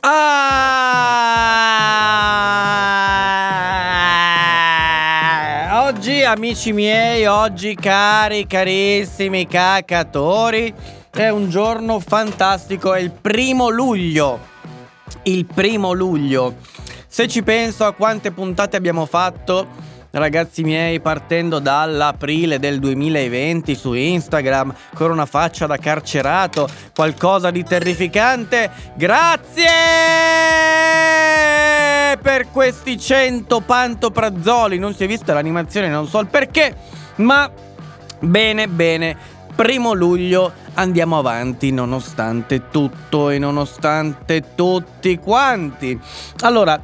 Ah! Oggi, amici miei, oggi cari, carissimi cacatori, è un giorno fantastico, è il primo luglio. Il primo luglio. Se ci penso a quante puntate abbiamo fatto, ragazzi miei, partendo dall'aprile del 2020 su Instagram, con una faccia da carcerato, qualcosa di terrificante. Grazie per questi 100 pantoprazzoli. Non si è vista l'animazione, non so il perché, ma bene, bene. Primo luglio andiamo avanti nonostante tutto e nonostante tutti quanti. Allora,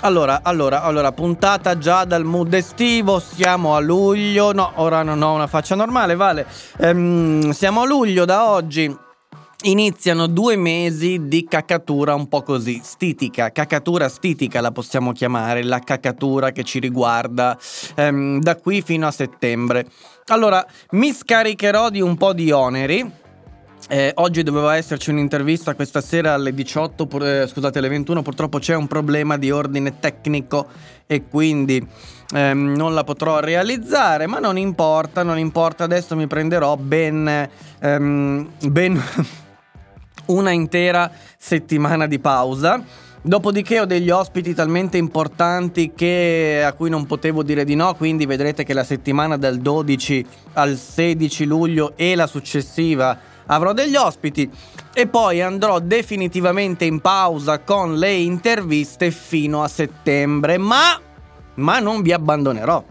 allora, allora, allora, puntata già dal mood estivo, siamo a luglio, no, ora non ho una faccia normale, vale. Ehm, siamo a luglio da oggi. Iniziano due mesi di cacatura un po' così, stitica, cacatura stitica la possiamo chiamare, la cacatura che ci riguarda ehm, da qui fino a settembre. Allora, mi scaricherò di un po' di oneri. Eh, oggi doveva esserci un'intervista questa sera alle 18, pur- eh, scusate alle 21, purtroppo c'è un problema di ordine tecnico e quindi ehm, non la potrò realizzare, ma non importa, non importa, adesso mi prenderò ben, ehm, ben una intera settimana di pausa. Dopodiché ho degli ospiti talmente importanti che, a cui non potevo dire di no, quindi vedrete che la settimana dal 12 al 16 luglio e la successiva avrò degli ospiti e poi andrò definitivamente in pausa con le interviste fino a settembre, ma, ma non vi abbandonerò.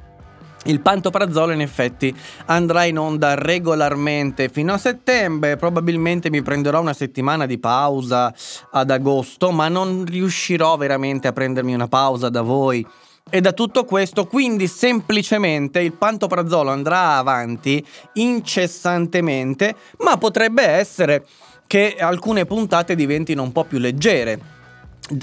Il pantoprazolo in effetti andrà in onda regolarmente fino a settembre, probabilmente mi prenderò una settimana di pausa ad agosto, ma non riuscirò veramente a prendermi una pausa da voi e da tutto questo, quindi semplicemente il pantoprazolo andrà avanti incessantemente, ma potrebbe essere che alcune puntate diventino un po' più leggere.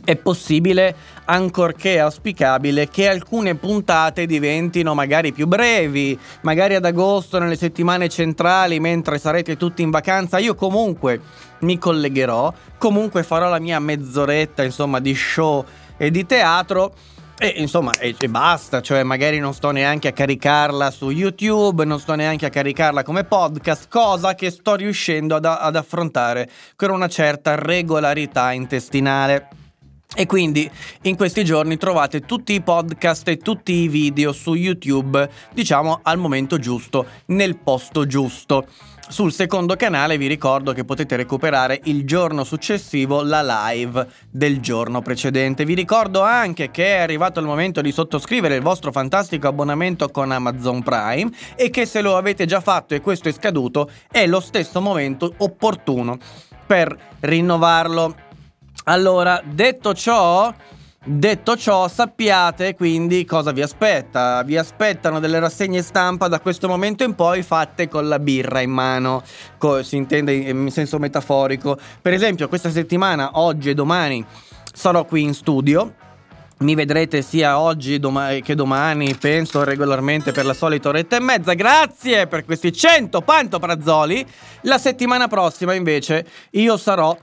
È possibile, ancorché auspicabile, che alcune puntate diventino magari più brevi, magari ad agosto, nelle settimane centrali, mentre sarete tutti in vacanza. Io comunque mi collegherò, comunque farò la mia mezz'oretta, insomma, di show e di teatro. E insomma, e, e basta, cioè magari non sto neanche a caricarla su YouTube, non sto neanche a caricarla come podcast, cosa che sto riuscendo ad, ad affrontare con una certa regolarità intestinale. E quindi in questi giorni trovate tutti i podcast e tutti i video su YouTube, diciamo al momento giusto, nel posto giusto. Sul secondo canale vi ricordo che potete recuperare il giorno successivo la live del giorno precedente. Vi ricordo anche che è arrivato il momento di sottoscrivere il vostro fantastico abbonamento con Amazon Prime e che se lo avete già fatto e questo è scaduto è lo stesso momento opportuno per rinnovarlo. Allora, detto ciò, detto ciò, sappiate quindi cosa vi aspetta. Vi aspettano delle rassegne stampa da questo momento in poi fatte con la birra in mano, co- si intende in senso metaforico. Per esempio, questa settimana, oggi e domani, sarò qui in studio. Mi vedrete sia oggi doma- che domani, penso regolarmente per la solita oretta e mezza. Grazie per questi 100 pantoprazzoli. La settimana prossima, invece, io sarò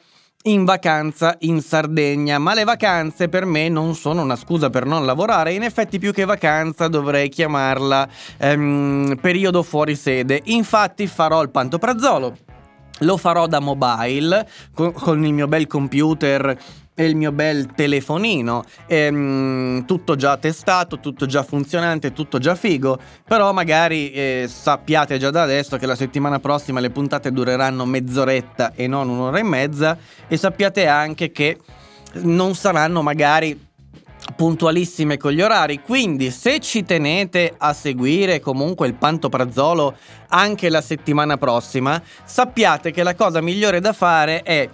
in vacanza in Sardegna, ma le vacanze per me non sono una scusa per non lavorare, in effetti più che vacanza dovrei chiamarla ehm, periodo fuori sede. Infatti farò il pantoprazzolo. Lo farò da mobile con, con il mio bel computer e il mio bel telefonino. Ehm, tutto già testato, tutto già funzionante, tutto già figo. Però magari eh, sappiate già da adesso che la settimana prossima le puntate dureranno mezz'oretta e non un'ora e mezza. E sappiate anche che non saranno magari puntualissime con gli orari, quindi se ci tenete a seguire comunque il pantoprazzolo anche la settimana prossima, sappiate che la cosa migliore da fare è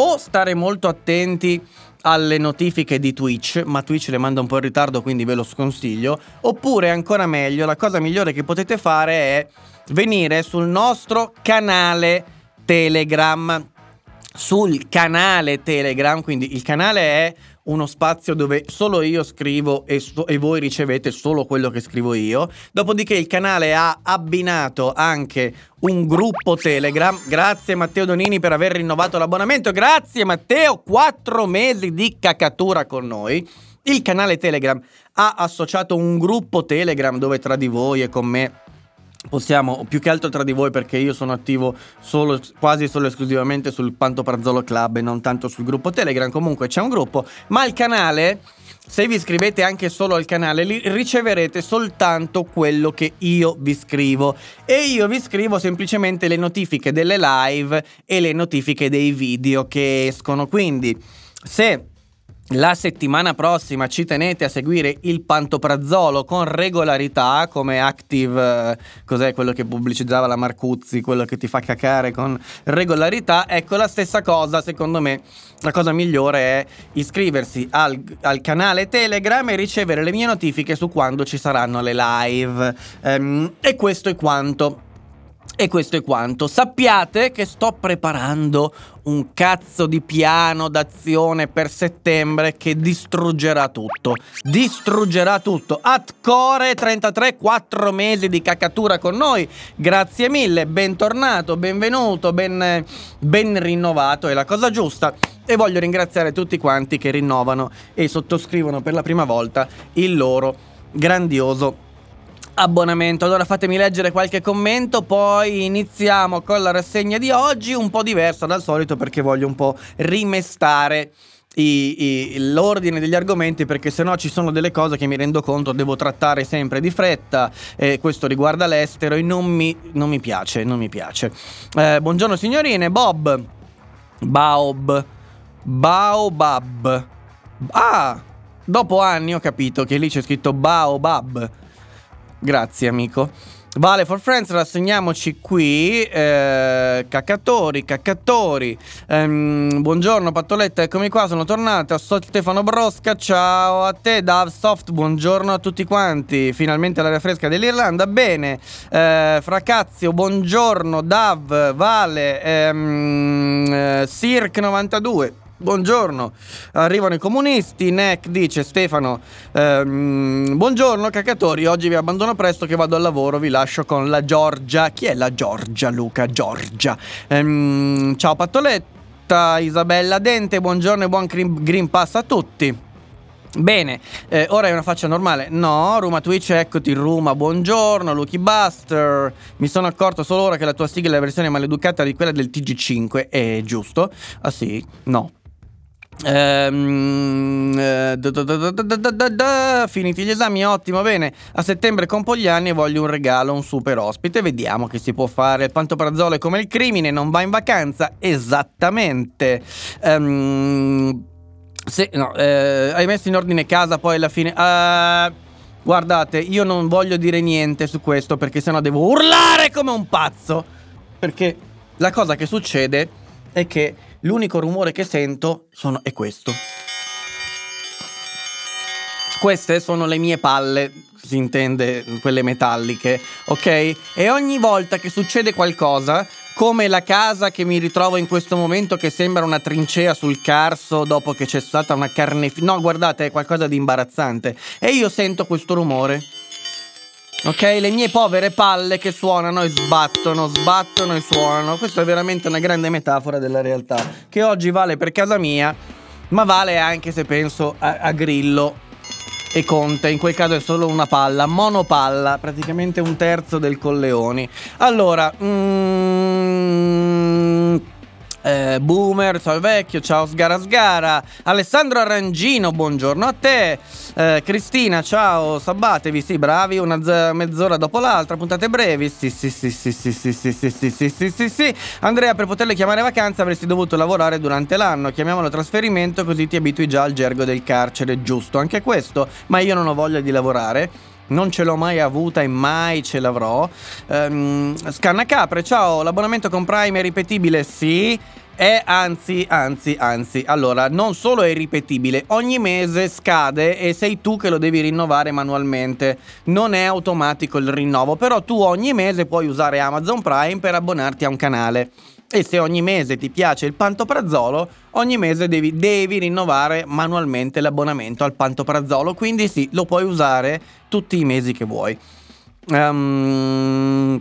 o stare molto attenti alle notifiche di Twitch, ma Twitch le manda un po' in ritardo, quindi ve lo sconsiglio. Oppure ancora meglio, la cosa migliore che potete fare è venire sul nostro canale Telegram. Sul canale Telegram, quindi il canale è uno spazio dove solo io scrivo e, so- e, voi ricevete solo quello che scrivo io. Dopodiché il canale ha abbinato anche un gruppo Telegram. Grazie Matteo Donini per aver rinnovato l'abbonamento. Grazie Matteo, quattro mesi di cacatura con noi. Il canale Telegram ha associato un gruppo Telegram dove tra di voi e con me possiamo, più che altro tra di voi perché io sono attivo solo, quasi solo esclusivamente sul Panto Prazzolo Club e non tanto sul gruppo Telegram, comunque c'è un gruppo, ma il canale, se vi iscrivete anche solo al canale, riceverete soltanto quello che io vi scrivo. E io vi scrivo semplicemente le notifiche delle live e le notifiche dei video che escono, quindi se la settimana prossima ci tenete a seguire il pantoprazzolo con regolarità come Active, eh, cos'è quello che pubblicizzava la Marcuzzi, quello che ti fa cacare con regolarità. Ecco la stessa cosa, secondo me, la cosa migliore è iscriversi al, al canale Telegram e ricevere le mie notifiche su quando ci saranno le live. Um, e questo è quanto. E questo è quanto. Sappiate che sto preparando un cazzo di piano d'azione per settembre che distruggerà tutto. Distruggerà tutto. At Core 33, 4 mesi di cacatura con noi. Grazie mille, bentornato, benvenuto, ben, ben rinnovato. È la cosa giusta. E voglio ringraziare tutti quanti che rinnovano e sottoscrivono per la prima volta il loro grandioso abbonamento. Allora fatemi leggere qualche commento, poi iniziamo con la rassegna di oggi, un po' diversa dal solito perché voglio un po' rimestare. I, i, l'ordine degli argomenti perché sennò ci sono delle cose che mi rendo conto devo trattare sempre di fretta e questo riguarda l'estero e non mi, non mi piace, non mi piace. Eh, buongiorno signorine, Bob, Baob, Baobab. Ah, dopo anni ho capito che lì c'è scritto Baobab. Grazie amico. Vale for Friends, rassegniamoci qui. Eh, caccatori, caccatori. Ehm, buongiorno Pattoletta, eccomi qua, sono tornata. Sono Stefano Brosca, ciao a te. Dav Soft, buongiorno a tutti quanti. Finalmente l'aria fresca dell'Irlanda. Bene. Eh, Fracazio, buongiorno. Dav, Vale, ehm, eh, Circ 92. Buongiorno, arrivano i comunisti. Neck dice Stefano: ehm, Buongiorno, cacatori. Oggi vi abbandono presto che vado al lavoro. Vi lascio con la Giorgia. Chi è la Giorgia, Luca? Giorgia. Ehm, ciao, Pattoletta. Isabella Dente. Buongiorno e buon Green Pass a tutti. Bene, eh, ora è una faccia normale. No, Ruma Twitch, eccoti Ruma, buongiorno, Lucky Buster. Mi sono accorto solo ora che la tua sigla è la versione maleducata di quella del TG5. È giusto? Ah sì? No. Ehm, eh, finiti gli esami, ottimo, bene. A settembre compro gli anni e voglio un regalo, un super ospite. Vediamo che si può fare. Il pantoprazzolo è come il crimine, non va in vacanza. Esattamente. Um, se, no, eh, hai messo in ordine casa poi alla fine. Uh, guardate, io non voglio dire niente su questo perché sennò devo urlare come un pazzo. Perché la cosa che succede è che L'unico rumore che sento sono, è questo. Queste sono le mie palle, si intende quelle metalliche, ok? E ogni volta che succede qualcosa, come la casa che mi ritrovo in questo momento che sembra una trincea sul carso dopo che c'è stata una carneficina. No, guardate, è qualcosa di imbarazzante. E io sento questo rumore. Ok, le mie povere palle che suonano e sbattono, sbattono e suonano. Questa è veramente una grande metafora della realtà. Che oggi vale per casa mia, ma vale anche se penso a, a Grillo e Conte. In quel caso è solo una palla, monopalla, praticamente un terzo del Colleoni. Allora, mm, eh, Boomer, ciao vecchio, ciao Sgara Sgara, Alessandro Arrangino, buongiorno a te, eh, Cristina, ciao, sabbatevi, sì, bravi, una z- mezz'ora dopo l'altra, puntate brevi, sì, sì, sì, sì, sì, sì, sì, sì, sì, sì, sì, sì, sì, Andrea, per poterle chiamare vacanza avresti dovuto lavorare durante l'anno, chiamiamolo trasferimento così ti abitui già al gergo del carcere, giusto, anche questo, ma io non ho voglia di lavorare non ce l'ho mai avuta e mai ce l'avrò. Um, Scanna Capre, ciao, l'abbonamento con Prime è ripetibile? Sì. È anzi, anzi, anzi, allora, non solo è ripetibile, ogni mese scade e sei tu che lo devi rinnovare manualmente. Non è automatico il rinnovo, però tu ogni mese puoi usare Amazon Prime per abbonarti a un canale. E se ogni mese ti piace il pantoprazzolo, ogni mese devi, devi rinnovare manualmente l'abbonamento al pantoprazzolo. Quindi sì, lo puoi usare tutti i mesi che vuoi. Um,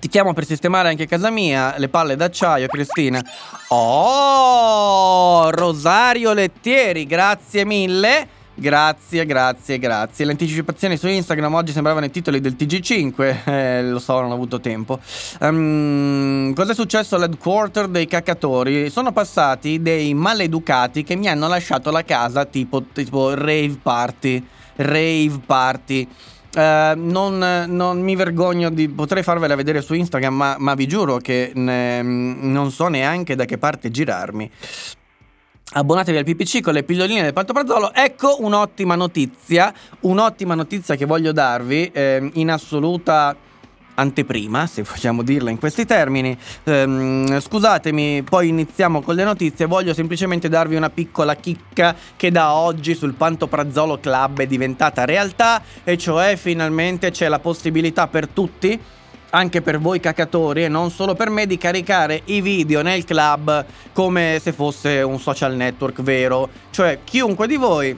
ti chiamo per sistemare anche casa mia, le palle d'acciaio, Cristina. Oh, Rosario Lettieri, grazie mille. Grazie, grazie, grazie. Le anticipazioni su Instagram oggi sembravano i titoli del TG5, eh, lo so, non ho avuto tempo. Um, cosa è successo all'headquarter dei cacatori? Sono passati dei maleducati che mi hanno lasciato la casa tipo, tipo rave party. Rave party. Uh, non, non, mi vergogno di. Potrei farvela vedere su Instagram, ma, ma vi giuro che ne, non so neanche da che parte girarmi. Abbonatevi al PPC con le pilloline del pantoprazzolo. Ecco un'ottima notizia, un'ottima notizia che voglio darvi eh, in assoluta anteprima, se vogliamo dirla in questi termini. Ehm, scusatemi, poi iniziamo con le notizie. Voglio semplicemente darvi una piccola chicca che da oggi sul Pantoprazzolo Club è diventata realtà, e cioè finalmente c'è la possibilità per tutti anche per voi cacatori e non solo per me di caricare i video nel club come se fosse un social network vero. Cioè chiunque di voi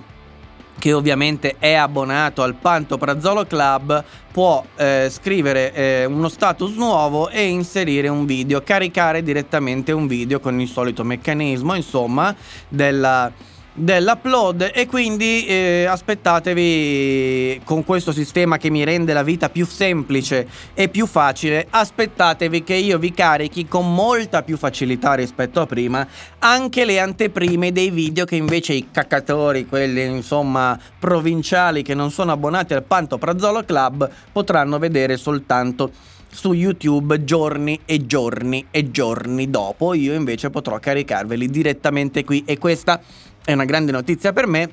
che ovviamente è abbonato al Pantoprazzolo Club può eh, scrivere eh, uno status nuovo e inserire un video, caricare direttamente un video con il solito meccanismo, insomma, della dell'upload e quindi eh, aspettatevi con questo sistema che mi rende la vita più semplice e più facile aspettatevi che io vi carichi con molta più facilità rispetto a prima anche le anteprime dei video che invece i caccatori quelli insomma provinciali che non sono abbonati al Pantoprazzolo Club potranno vedere soltanto su YouTube giorni e giorni e giorni dopo. Io invece potrò caricarveli direttamente qui. E questa è una grande notizia per me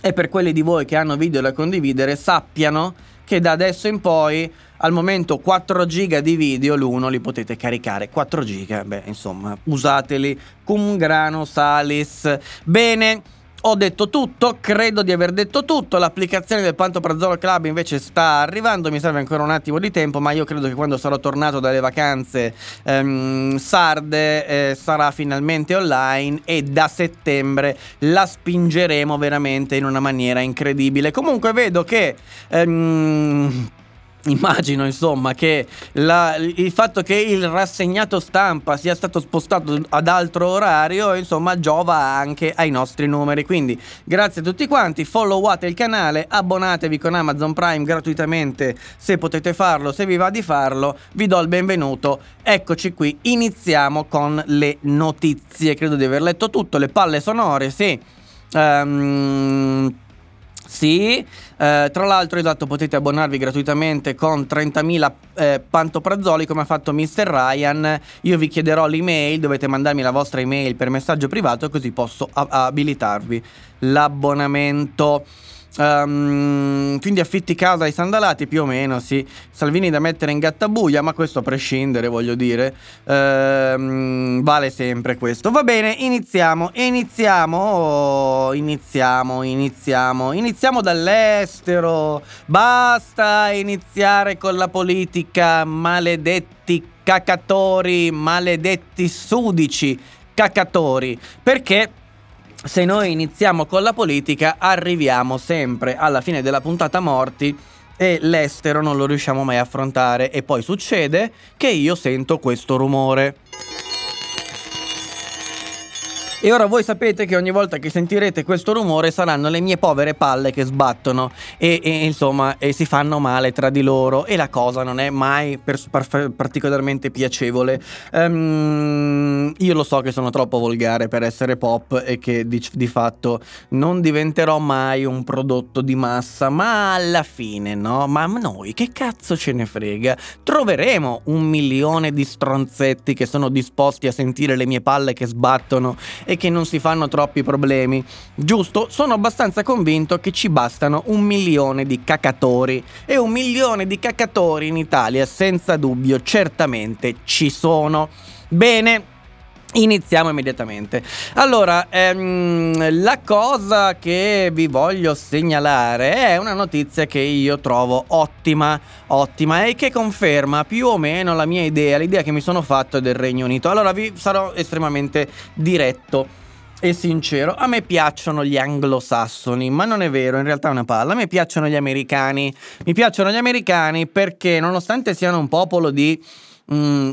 e per quelli di voi che hanno video da condividere sappiano che da adesso in poi al momento 4 giga di video l'uno li potete caricare. 4 giga beh insomma usateli. Cum grano salis. Bene ho detto tutto, credo di aver detto tutto. L'applicazione del Pantoprazzolo Club invece sta arrivando. Mi serve ancora un attimo di tempo, ma io credo che quando sarò tornato dalle vacanze ehm, sarde eh, sarà finalmente online e da settembre la spingeremo veramente in una maniera incredibile. Comunque vedo che. Ehm, Immagino insomma che la, il fatto che il rassegnato stampa sia stato spostato ad altro orario insomma giova anche ai nostri numeri. Quindi grazie a tutti quanti. Followate il canale abbonatevi con Amazon Prime gratuitamente se potete farlo se vi va di farlo. Vi do il benvenuto. Eccoci qui. Iniziamo con le notizie. Credo di aver letto tutto. Le palle sonore sì. Um, sì, eh, tra l'altro esatto potete abbonarvi gratuitamente con 30.000 eh, pantoprazzoli come ha fatto Mr. Ryan, io vi chiederò l'email, dovete mandarmi la vostra email per messaggio privato così posso abilitarvi l'abbonamento. Um, quindi affitti casa ai sandalati più o meno, sì. Salvini da mettere in gattabuia, ma questo a prescindere, voglio dire. Um, vale sempre questo. Va bene, iniziamo. Iniziamo. Iniziamo, iniziamo. Iniziamo dall'estero. Basta iniziare con la politica, maledetti cacatori, maledetti sudici cacatori. Perché? Se noi iniziamo con la politica arriviamo sempre alla fine della puntata morti e l'estero non lo riusciamo mai a affrontare e poi succede che io sento questo rumore. E ora voi sapete che ogni volta che sentirete questo rumore saranno le mie povere palle che sbattono e, e insomma e si fanno male tra di loro e la cosa non è mai per, per, particolarmente piacevole. Um, io lo so che sono troppo volgare per essere pop e che di, di fatto non diventerò mai un prodotto di massa, ma alla fine no, ma noi che cazzo ce ne frega? Troveremo un milione di stronzetti che sono disposti a sentire le mie palle che sbattono e che non si fanno troppi problemi. Giusto? Sono abbastanza convinto che ci bastano un milione di cacatori e un milione di cacatori in Italia senza dubbio certamente ci sono. Bene, Iniziamo immediatamente. Allora, ehm, la cosa che vi voglio segnalare è una notizia che io trovo ottima, ottima e che conferma più o meno la mia idea, l'idea che mi sono fatto del Regno Unito. Allora vi sarò estremamente diretto e sincero. A me piacciono gli anglosassoni, ma non è vero, in realtà è una palla. A me piacciono gli americani. Mi piacciono gli americani perché nonostante siano un popolo di... Mm,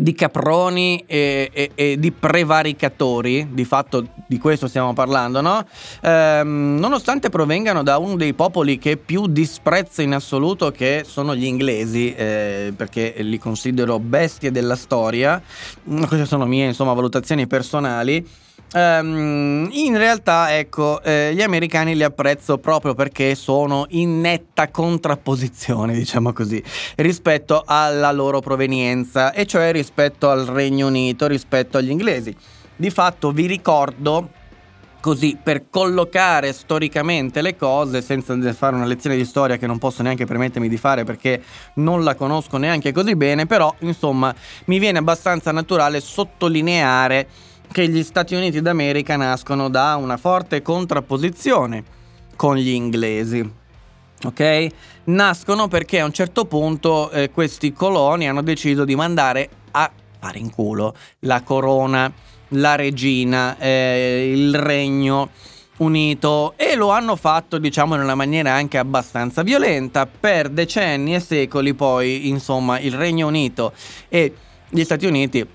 di caproni e, e, e, di prevaricatori, di fatto di questo stiamo parlando, no? Ehm, nonostante provengano da uno dei popoli che più disprezzo in assoluto, che sono gli inglesi, eh, perché li considero bestie della storia, queste sono mie insomma valutazioni personali. Um, in realtà, ecco, eh, gli americani li apprezzo proprio perché sono in netta contrapposizione, diciamo così, rispetto alla loro provenienza, e cioè rispetto al Regno Unito, rispetto agli inglesi. Di fatto vi ricordo così per collocare storicamente le cose senza fare una lezione di storia che non posso neanche permettermi di fare perché non la conosco neanche così bene, però insomma mi viene abbastanza naturale sottolineare che gli Stati Uniti d'America nascono da una forte contrapposizione con gli inglesi. Ok? Nascono perché a un certo punto eh, questi coloni hanno deciso di mandare a fare in culo la corona, la regina, eh, il regno unito e lo hanno fatto diciamo in una maniera anche abbastanza violenta per decenni e secoli poi insomma il Regno Unito e gli Stati Uniti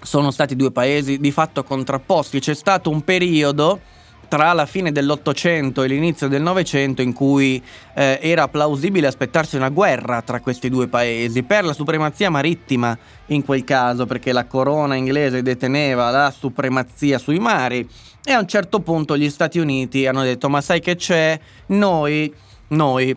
sono stati due paesi di fatto contrapposti. C'è stato un periodo tra la fine dell'Ottocento e l'inizio del Novecento in cui eh, era plausibile aspettarsi una guerra tra questi due paesi per la supremazia marittima in quel caso perché la corona inglese deteneva la supremazia sui mari e a un certo punto gli Stati Uniti hanno detto ma sai che c'è noi noi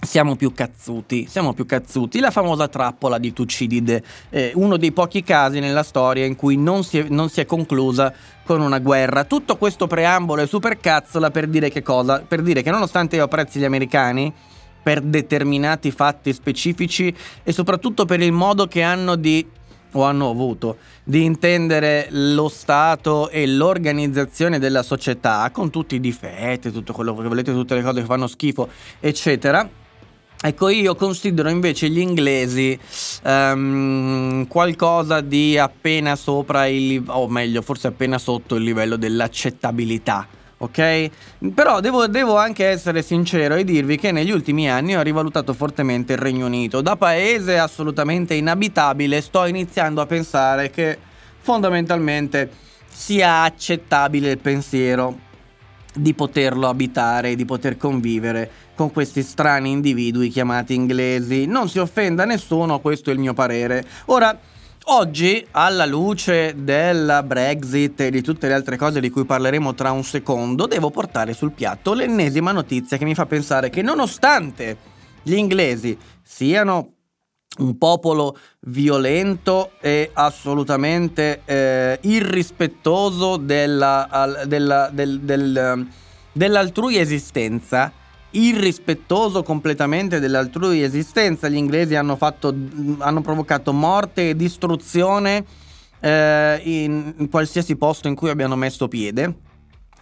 siamo più cazzuti, siamo più cazzuti. La famosa trappola di Tucidide, eh, uno dei pochi casi nella storia in cui non si, è, non si è conclusa con una guerra. Tutto questo preambolo è super cazzola per dire che cosa? Per dire che nonostante io apprezzi gli americani, per determinati fatti specifici e soprattutto per il modo che hanno di o hanno avuto di intendere lo Stato e l'organizzazione della società con tutti i difetti, tutto quello che volete, tutte le cose che fanno schifo, eccetera Ecco, io considero invece gli inglesi um, qualcosa di appena sopra il o meglio, forse appena sotto il livello dell'accettabilità. Ok? Però devo, devo, anche essere sincero e dirvi che negli ultimi anni ho rivalutato fortemente il Regno Unito. Da paese assolutamente inabitabile sto iniziando a pensare che fondamentalmente sia accettabile il pensiero di poterlo abitare, di poter convivere con questi strani individui chiamati inglesi. Non si offenda nessuno, questo è il mio parere. Ora, oggi, alla luce della Brexit e di tutte le altre cose di cui parleremo tra un secondo, devo portare sul piatto l'ennesima notizia che mi fa pensare che nonostante gli inglesi siano un popolo violento e assolutamente eh, irrispettoso della, della, del, del, dell'altrui esistenza, irrispettoso completamente dell'altrui esistenza. Gli inglesi hanno, fatto, hanno provocato morte e distruzione eh, in, in qualsiasi posto in cui abbiano messo piede.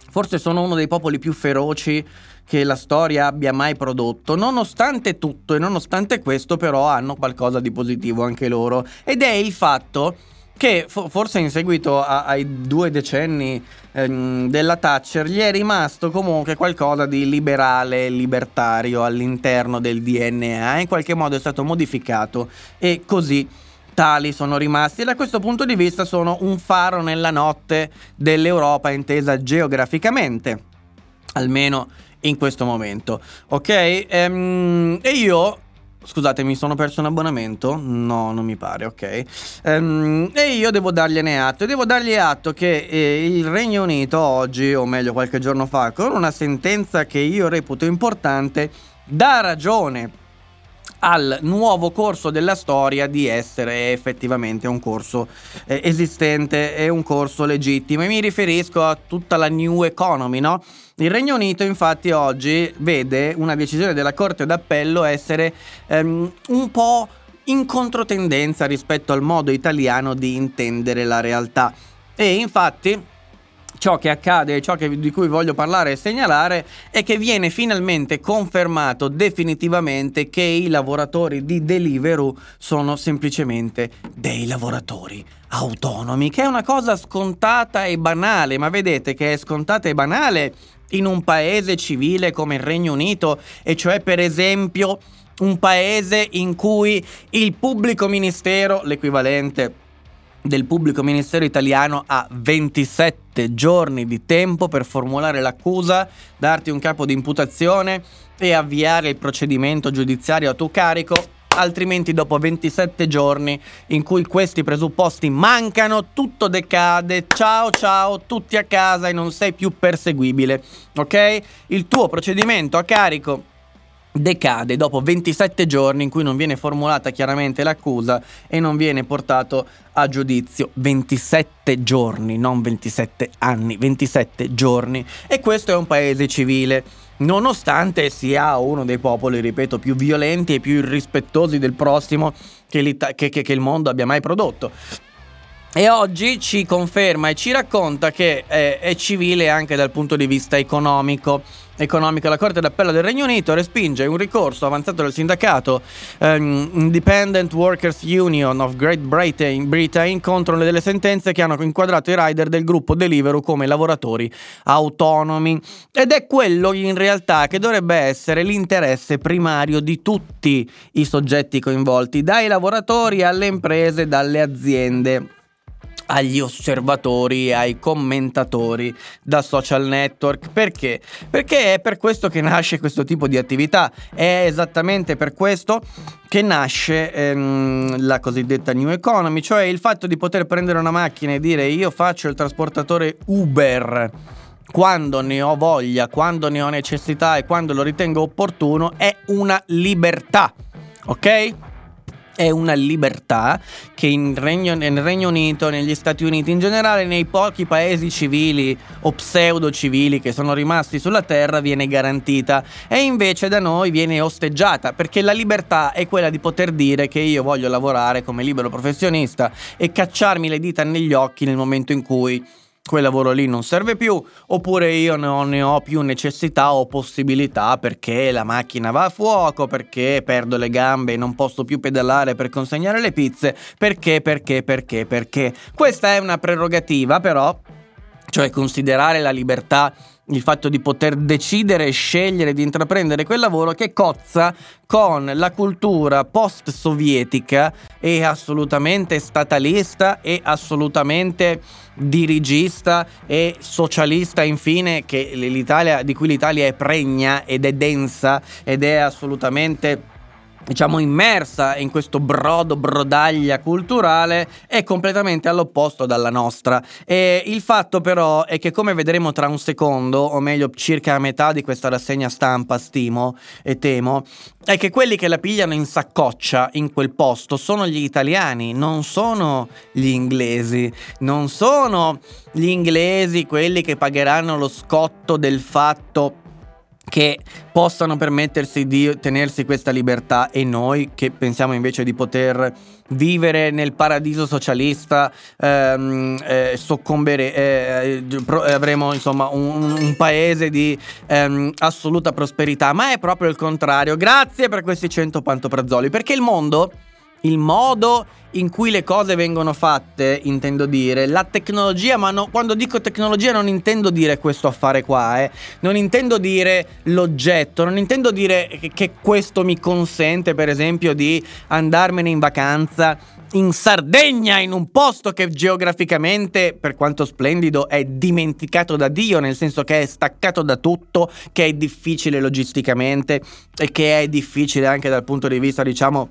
Forse sono uno dei popoli più feroci che la storia abbia mai prodotto. Nonostante tutto e nonostante questo, però, hanno qualcosa di positivo anche loro. Ed è il fatto che forse in seguito a, ai due decenni ehm, della Thatcher gli è rimasto comunque qualcosa di liberale libertario all'interno del DNA, in qualche modo è stato modificato e così tali sono rimasti e da questo punto di vista sono un faro nella notte dell'Europa intesa geograficamente, almeno in questo momento. Ok? Ehm, e io Scusate, mi sono perso un abbonamento? No, non mi pare, ok. Um, e io devo dargliene atto. Devo dargli atto che eh, il Regno Unito oggi, o meglio qualche giorno fa, con una sentenza che io reputo importante, dà ragione al nuovo corso della storia di essere effettivamente un corso eh, esistente e un corso legittimo e mi riferisco a tutta la new economy, no? Il Regno Unito infatti oggi vede una decisione della Corte d'Appello essere ehm, un po' in controtendenza rispetto al modo italiano di intendere la realtà. E infatti ciò che accade, ciò che, di cui voglio parlare e segnalare è che viene finalmente confermato definitivamente che i lavoratori di Deliveroo sono semplicemente dei lavoratori autonomi, che è una cosa scontata e banale, ma vedete che è scontata e banale in un paese civile come il Regno Unito, e cioè per esempio un paese in cui il pubblico ministero, l'equivalente del pubblico ministero italiano ha 27 giorni di tempo per formulare l'accusa, darti un capo di imputazione e avviare il procedimento giudiziario a tuo carico, altrimenti dopo 27 giorni in cui questi presupposti mancano, tutto decade, ciao ciao, tutti a casa e non sei più perseguibile, ok? Il tuo procedimento a carico decade dopo 27 giorni in cui non viene formulata chiaramente l'accusa e non viene portato a giudizio 27 giorni, non 27 anni, 27 giorni. E questo è un paese civile, nonostante sia uno dei popoli, ripeto, più violenti e più irrispettosi del prossimo che, che, che, che il mondo abbia mai prodotto. E oggi ci conferma e ci racconta che è, è civile anche dal punto di vista economico economica, la Corte d'Appello del Regno Unito respinge un ricorso avanzato dal sindacato um, Independent Workers Union of Great Britain, Britain contro delle sentenze che hanno inquadrato i rider del gruppo Deliveroo come lavoratori autonomi. Ed è quello in realtà che dovrebbe essere l'interesse primario di tutti i soggetti coinvolti, dai lavoratori alle imprese, dalle aziende agli osservatori ai commentatori da social network. Perché? Perché è per questo che nasce questo tipo di attività, è esattamente per questo che nasce ehm, la cosiddetta new economy, cioè il fatto di poter prendere una macchina e dire io faccio il trasportatore Uber quando ne ho voglia, quando ne ho necessità e quando lo ritengo opportuno, è una libertà. Ok? È una libertà che Regno, nel Regno Unito, negli Stati Uniti, in generale nei pochi paesi civili o pseudo civili che sono rimasti sulla terra viene garantita. E invece da noi viene osteggiata perché la libertà è quella di poter dire che io voglio lavorare come libero professionista e cacciarmi le dita negli occhi nel momento in cui quel lavoro lì non serve più, oppure io non ne ho più necessità o possibilità perché la macchina va a fuoco, perché perdo le gambe e non posso più pedalare per consegnare le pizze, perché, perché, perché, perché. Questa è una prerogativa però, cioè considerare la libertà il fatto di poter decidere e scegliere di intraprendere quel lavoro che cozza con la cultura post-sovietica e assolutamente statalista e assolutamente dirigista e socialista infine di cui l'Italia è pregna ed è densa ed è assolutamente diciamo immersa in questo brodo brodaglia culturale è completamente all'opposto dalla nostra. E il fatto però è che come vedremo tra un secondo o meglio circa a metà di questa rassegna stampa stimo e temo è che quelli che la pigliano in saccoccia in quel posto sono gli italiani non sono gli inglesi. Non sono gli inglesi quelli che pagheranno lo scotto del fatto che possano permettersi di tenersi questa libertà e noi che pensiamo invece di poter vivere nel paradiso socialista ehm, eh, soccombere eh, eh, avremo insomma un, un paese di ehm, assoluta prosperità. Ma è proprio il contrario. Grazie per questi 100 pantoprazzoli perché il mondo il modo in cui le cose vengono fatte, intendo dire, la tecnologia, ma no, quando dico tecnologia non intendo dire questo affare qua, eh. non intendo dire l'oggetto, non intendo dire che, questo mi consente, per esempio, di andarmene in vacanza in Sardegna, in un posto che geograficamente, per quanto splendido, è dimenticato da Dio, nel senso che è staccato da tutto, che è difficile logisticamente e che è difficile anche dal punto di vista, diciamo,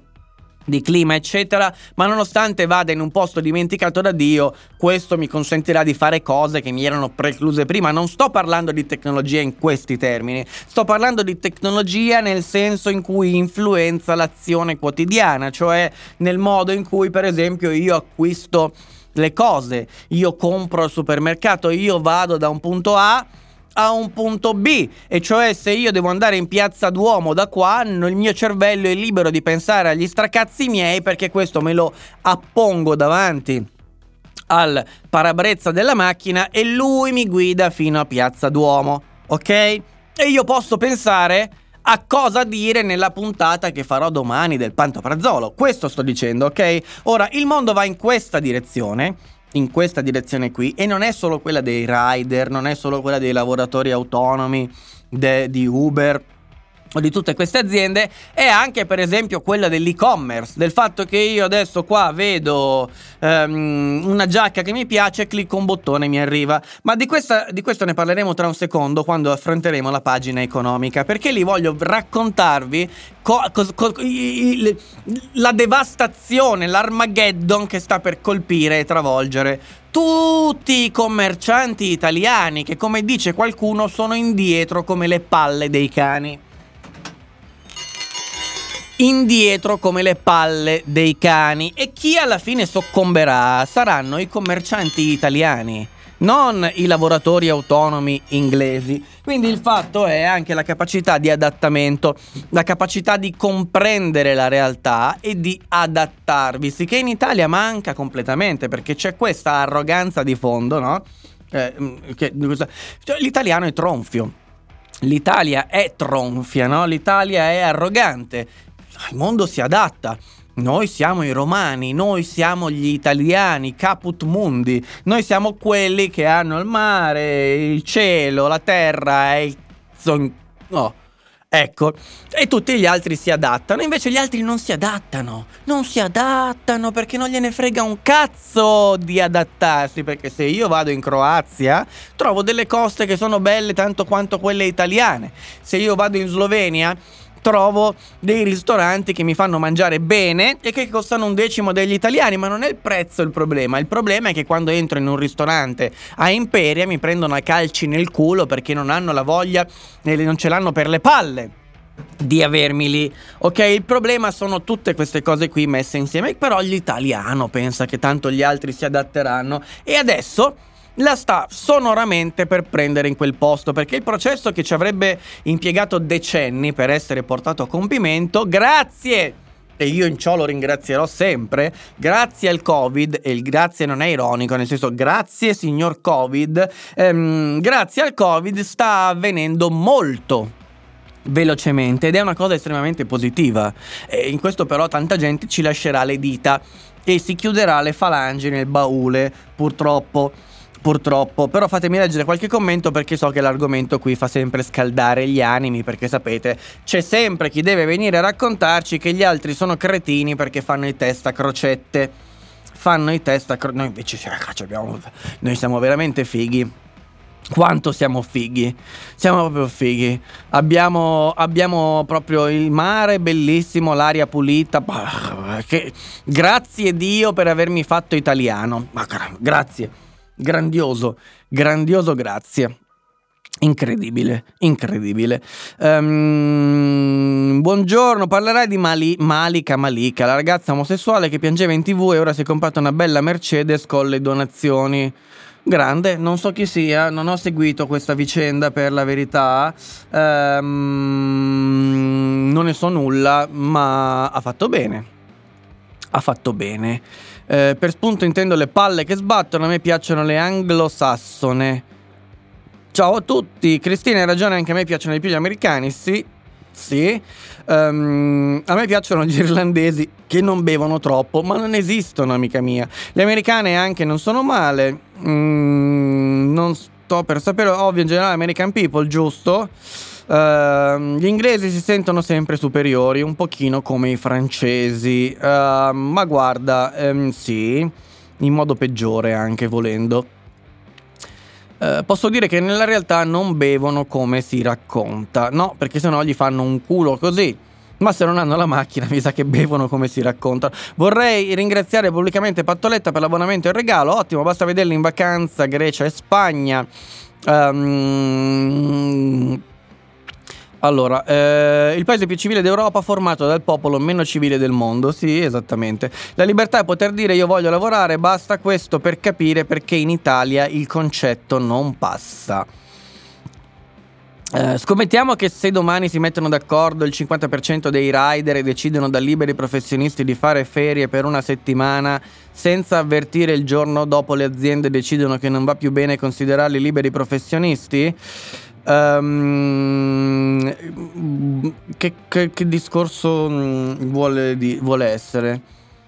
di clima eccetera. Ma nonostante vada in un posto dimenticato da Dio questo mi consentirà di fare cose che mi erano precluse prima. Non sto parlando di tecnologia in questi termini. Sto parlando di tecnologia nel senso in cui influenza l'azione quotidiana cioè nel modo in cui per esempio io acquisto le cose. Io compro al supermercato io vado da un punto A a un punto B, e cioè se io devo andare in piazza Duomo da qua, il mio cervello è libero di pensare agli stracazzi miei perché questo me lo appongo davanti al parabrezza della macchina e lui mi guida fino a piazza Duomo, ok? E io posso pensare a cosa dire nella puntata che farò domani del Pantoprazzolo. Questo sto dicendo, ok? Ora, il mondo va in questa direzione in questa direzione qui. E non è solo quella dei rider, non è solo quella dei lavoratori autonomi de, di Uber di tutte queste aziende è anche per esempio quella dell'e-commerce del fatto che io adesso qua vedo um, una giacca che mi piace clicco un bottone e mi arriva. Ma di, questa, di, questo ne parleremo tra un secondo quando affronteremo la pagina economica perché lì voglio raccontarvi co- co- co- i- la devastazione l'Armageddon che sta per colpire e travolgere tutti i commercianti italiani che come dice qualcuno sono indietro come le palle dei cani indietro come le palle dei cani e chi alla fine soccomberà saranno i commercianti italiani non i lavoratori autonomi inglesi. Quindi il fatto è anche la capacità di adattamento, la capacità di comprendere la realtà e di adattarvisi, che in Italia manca completamente perché c'è questa arroganza di fondo, no? Eh, mm, che, cioè, l'italiano è tronfio. L'Italia è tronfia, no? L'Italia è arrogante il mondo si adatta. Noi siamo i romani, noi siamo gli italiani, caput mundi, noi siamo quelli che hanno il mare, il cielo, la terra e il... Son... No. Ecco, e tutti gli altri si adattano, invece gli altri non si adattano, non si adattano perché non gliene frega un cazzo di adattarsi, perché se io vado in Croazia trovo delle coste che sono belle tanto quanto quelle italiane, se io vado in Slovenia trovo dei ristoranti che mi fanno mangiare bene e che costano un decimo degli italiani, ma non è il prezzo il problema, il problema è che quando entro in un ristorante a Imperia mi prendono a calci nel culo perché non hanno la voglia e non ce l'hanno per le palle di avermi lì. Ok, il problema sono tutte queste cose qui messe insieme, però l'italiano pensa che tanto gli altri si adatteranno e adesso la sta sonoramente per prendere in quel posto perché il processo che ci avrebbe impiegato decenni per essere portato a compimento, grazie e io in ciò lo ringrazierò sempre, grazie al Covid, e il grazie non è ironico, nel senso grazie signor Covid, ehm, grazie al Covid sta avvenendo molto velocemente ed è una cosa estremamente positiva. E in questo però tanta gente ci lascerà le dita e si chiuderà le falangi nel baule, purtroppo purtroppo. Però fatemi leggere qualche commento perché so che l'argomento qui fa sempre scaldare gli animi, perché sapete, c'è sempre chi deve venire a raccontarci che gli altri sono cretini perché fanno i test a crocette. Fanno i test a crocette. Noi invece abbiamo... noi siamo veramente fighi. Quanto siamo fighi, siamo proprio fighi. Abbiamo, abbiamo proprio il mare bellissimo, l'aria pulita. Che, grazie Dio per avermi fatto italiano. Ma grazie. Grandioso, grandioso grazie. Incredibile, incredibile. Um, buongiorno, parlerai di Mali, Malika Malika, la ragazza omosessuale che piangeva in tv e ora si è comprata una bella Mercedes con le donazioni. Grande, non so chi sia, non ho seguito questa vicenda per la verità, um, non ne so nulla, ma ha fatto bene. Ha fatto bene. Eh, per spunto intendo le palle che sbattono, a me piacciono le anglosassone. Ciao a tutti, Cristina hai ragione, anche a me piacciono di più gli americani, sì, sì. Um, a me piacciono gli irlandesi che non bevono troppo, ma non esistono, amica mia. Le americane anche non sono male. Mm, non sto per sapere, ovvio, in generale American People, giusto? Uh, gli inglesi si sentono sempre superiori, un pochino come i francesi, uh, ma guarda, um, sì, in modo peggiore anche volendo. Uh, posso dire che nella realtà non bevono come si racconta, no, perché sennò gli fanno un culo così. Ma se non hanno la macchina, mi sa che bevono come si racconta. Vorrei ringraziare pubblicamente Pattoletta per l'abbonamento e il regalo. Ottimo, basta vederli in vacanza, Grecia e Spagna. Um, allora, eh, il paese più civile d'Europa formato dal popolo meno civile del mondo. Sì, esattamente. La libertà è poter dire io voglio lavorare, basta questo per capire perché in Italia il concetto non passa. Eh, scommettiamo che se domani si mettono d'accordo il 50% dei rider e decidono da liberi professionisti di fare ferie per una settimana senza avvertire il giorno dopo le aziende decidono che non va più bene considerarli liberi professionisti? Um, che, che, che, discorso mm, vuole, di, vuole essere?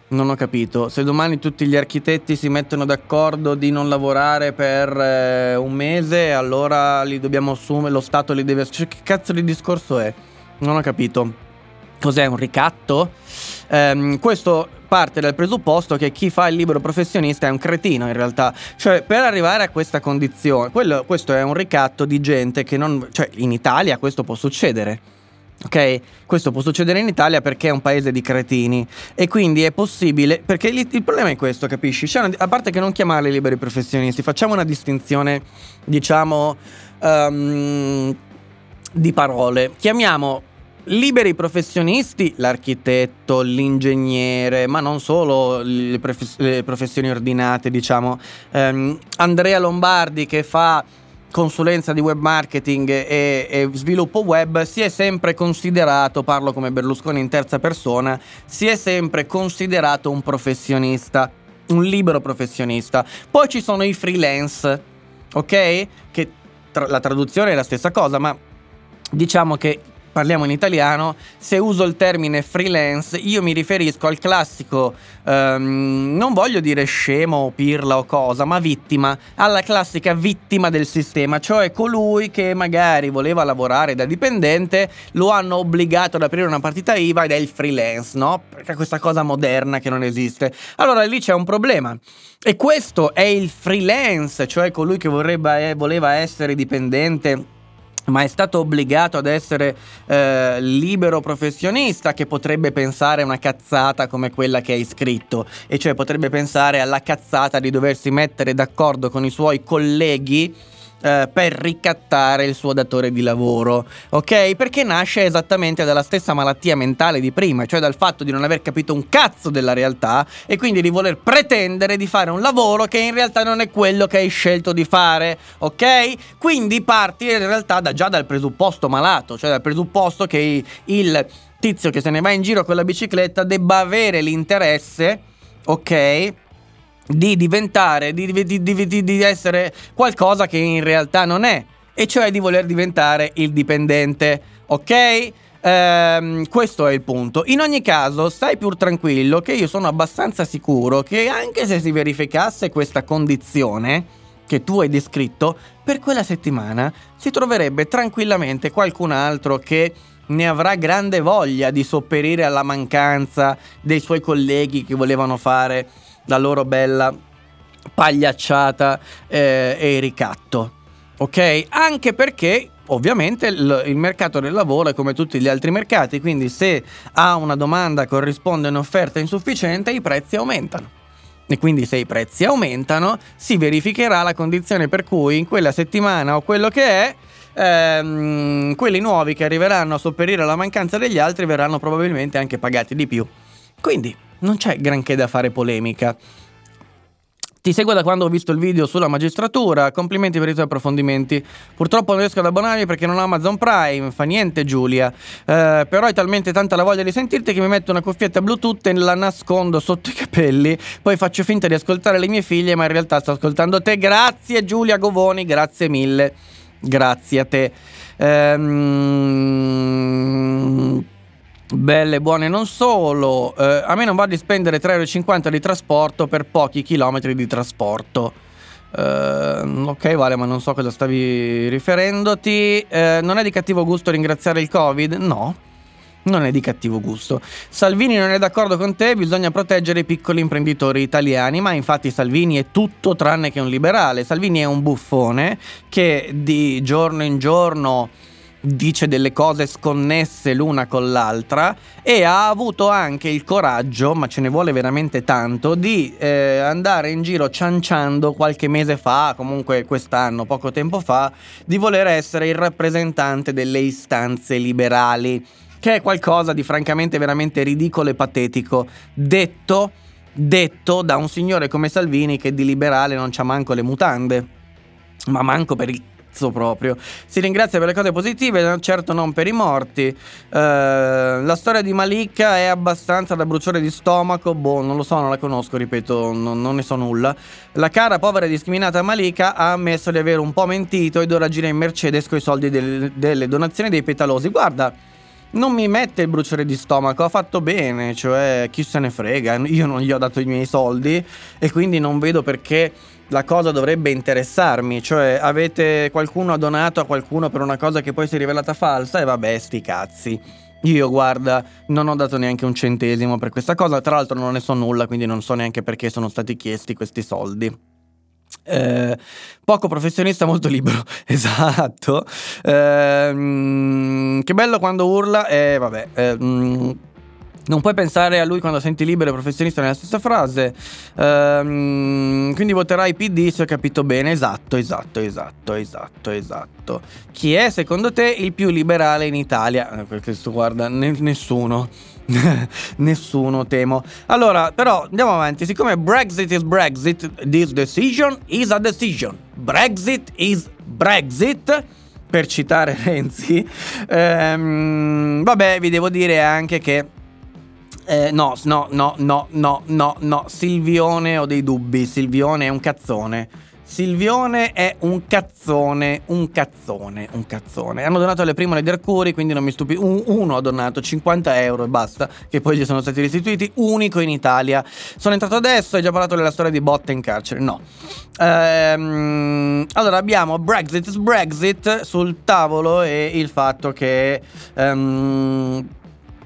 Non ho capito. Se domani tutti gli architetti si mettono d'accordo di non lavorare per eh, un mese, allora li dobbiamo assumere, lo Stato li deve... Cioè, che cazzo di discorso è? Non ho capito. Cos'è un ricatto? Um, questo parte dal presupposto che chi fa il libero professionista è un cretino in realtà. Cioè, per arrivare a questa condizione, quello, questo è un ricatto di gente che non... Cioè, in Italia questo può succedere. Ok? Questo può succedere in Italia perché è un paese di cretini e quindi è possibile, perché il, il problema è questo, capisci? Una, a parte che non chiamarli liberi professionisti, facciamo una distinzione, diciamo, um, di parole. Chiamiamo liberi professionisti, l'architetto, l'ingegnere, ma non solo le, profes- le professioni ordinate, diciamo. Um, Andrea Lombardi che fa consulenza di web marketing e, e, sviluppo web si è sempre considerato, parlo come Berlusconi in terza persona, si è sempre considerato un professionista, un libero professionista. Poi ci sono i freelance, ok? Che tra- la traduzione è la stessa cosa, ma diciamo che parliamo in italiano, se uso il termine freelance io mi riferisco al classico, um, non voglio dire scemo o pirla o cosa, ma vittima, alla classica vittima del sistema, cioè colui che magari voleva lavorare da dipendente, lo hanno obbligato ad aprire una partita IVA ed è il freelance, no? Perché questa cosa moderna che non esiste. Allora lì c'è un problema. E questo è il freelance, cioè colui che vorrebbe, eh, voleva essere dipendente ma è stato obbligato ad essere eh, libero professionista che potrebbe pensare a una cazzata come quella che hai scritto. E cioè potrebbe pensare alla cazzata di doversi mettere d'accordo con i suoi colleghi eh, per ricattare il suo datore di lavoro, ok? Perché nasce esattamente dalla stessa malattia mentale di prima, cioè dal fatto di non aver capito un cazzo della realtà e quindi di voler pretendere di fare un lavoro che in realtà non è quello che hai scelto di fare, ok? Quindi parti in realtà da, già dal presupposto malato, cioè dal presupposto che il tizio che se ne va in giro con la bicicletta debba avere l'interesse, ok? Di diventare, di, di, di, di, essere qualcosa che in realtà non è, e cioè di voler diventare il dipendente, ok? Ehm, questo è il punto. In ogni caso, stai più tranquillo che io sono abbastanza sicuro che anche se si verificasse questa condizione che tu hai descritto, per quella settimana si troverebbe tranquillamente qualcun altro che ne avrà grande voglia di sopperire alla mancanza dei suoi colleghi che volevano fare la loro bella pagliacciata eh, e ricatto. Ok? Anche perché ovviamente il, mercato del lavoro è come tutti gli altri mercati, quindi se a una domanda corrisponde un'offerta insufficiente, i prezzi aumentano. E quindi se i prezzi aumentano, si verificherà la condizione per cui in quella settimana o quello che è, ehm, quelli nuovi che arriveranno a sopperire alla mancanza degli altri verranno probabilmente anche pagati di più. Quindi non c'è granché da fare polemica. Ti seguo da quando ho visto il video sulla magistratura, complimenti per i tuoi approfondimenti. Purtroppo non riesco ad abbonarmi perché non ho Amazon Prime, fa niente Giulia. Eh, però hai talmente tanta la voglia di sentirti che mi metto una cuffietta Bluetooth e la nascondo sotto i capelli, poi faccio finta di ascoltare le mie figlie, ma in realtà sto ascoltando te. Grazie Giulia Govoni, grazie mille. Grazie a te. Ehm... Belle, buone non solo. Eh, a me non va di spendere 3,50 euro di trasporto per pochi chilometri di trasporto. Eh, ok, vale, ma non so cosa stavi riferendoti. Eh, non è di cattivo gusto ringraziare il Covid? No. Non è di cattivo gusto. Salvini non è d'accordo con te, bisogna proteggere i piccoli imprenditori italiani, ma infatti Salvini è tutto tranne che un liberale. Salvini è un buffone che di giorno in giorno dice delle cose sconnesse l'una con l'altra e ha avuto anche il coraggio, ma ce ne vuole veramente tanto, di eh, andare in giro cianciando qualche mese fa, comunque quest'anno, poco tempo fa, di voler essere il rappresentante delle istanze liberali, che è qualcosa di francamente veramente ridicolo e patetico, detto, detto da un signore come Salvini che di liberale non c'ha manco le mutande, ma manco per il cazzo proprio. Si ringrazia per le cose positive, certo non per i morti. Eh, la storia di Malika è abbastanza da bruciore di stomaco. Boh, non lo so, non la conosco, ripeto, non, non ne so nulla. La cara, povera e discriminata Malika ha ammesso di aver un po' mentito ed ora gira in Mercedes coi soldi del, delle donazioni dei petalosi. Guarda non mi mette il bruciore di stomaco, ha fatto bene, cioè chi se ne frega, io non gli ho dato i miei soldi e quindi non vedo perché la cosa dovrebbe interessarmi, cioè avete qualcuno ha donato a qualcuno per una cosa che poi si è rivelata falsa e vabbè sti cazzi. Io guarda, non ho dato neanche un centesimo per questa cosa, tra l'altro non ne so nulla, quindi non so neanche perché sono stati chiesti questi soldi. Eh, poco professionista, molto libero. esatto. Eh, che bello quando urla. E eh, vabbè. Eh, non puoi pensare a lui quando senti libero e professionista nella stessa frase. Ehm, quindi voterai PD se ho capito bene. Esatto, esatto, esatto, esatto, esatto. Chi è secondo te il più liberale in Italia? Eh, questo guarda, ne- nessuno. nessuno temo. Allora, però andiamo avanti. Siccome Brexit is Brexit, this decision is a decision. Brexit is Brexit per citare Renzi. Ehm, vabbè, vi devo dire anche che eh, no, no, no, no, no, no, no. Silvione ho dei dubbi. Silvione è un cazzone. Silvione è un cazzone, un cazzone, un cazzone. Hanno donato le prime di Arcuri, quindi non mi stupisco. Un, uno ha donato 50 euro e basta, che poi gli sono stati restituiti, unico in Italia. Sono entrato adesso hai già parlato della storia di botte in carcere. No. Ehm, allora abbiamo Brexit Brexit sul tavolo e il fatto che... Um,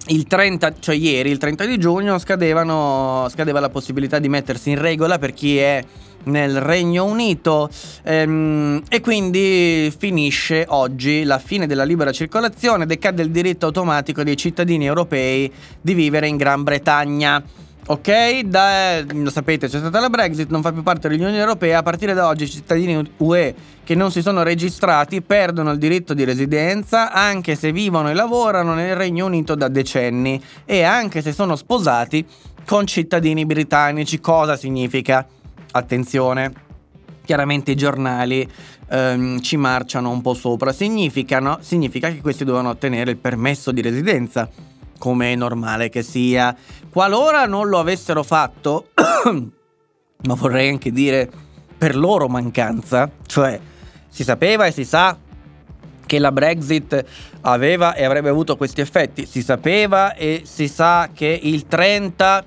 il 30, cioè ieri, il 30 di giugno, scadeva la possibilità di mettersi in regola per chi è nel Regno Unito ehm, e quindi finisce oggi la fine della libera circolazione, decade il diritto automatico dei cittadini europei di vivere in Gran Bretagna. Ok, da, lo sapete, c'è stata la Brexit, non fa più parte dell'Unione Europea. A partire da oggi i cittadini UE che non si sono registrati perdono il diritto di residenza anche se vivono e lavorano nel Regno Unito da decenni e anche se sono sposati con cittadini britannici. Cosa significa? Attenzione, chiaramente i giornali ehm, ci marciano un po' sopra. Significa, significa che questi devono ottenere il permesso di residenza come è normale che sia. Qualora non lo avessero fatto, ma vorrei anche dire per loro mancanza, cioè si sapeva e si sa che la Brexit aveva e avrebbe avuto questi effetti, si sapeva e si sa che il 30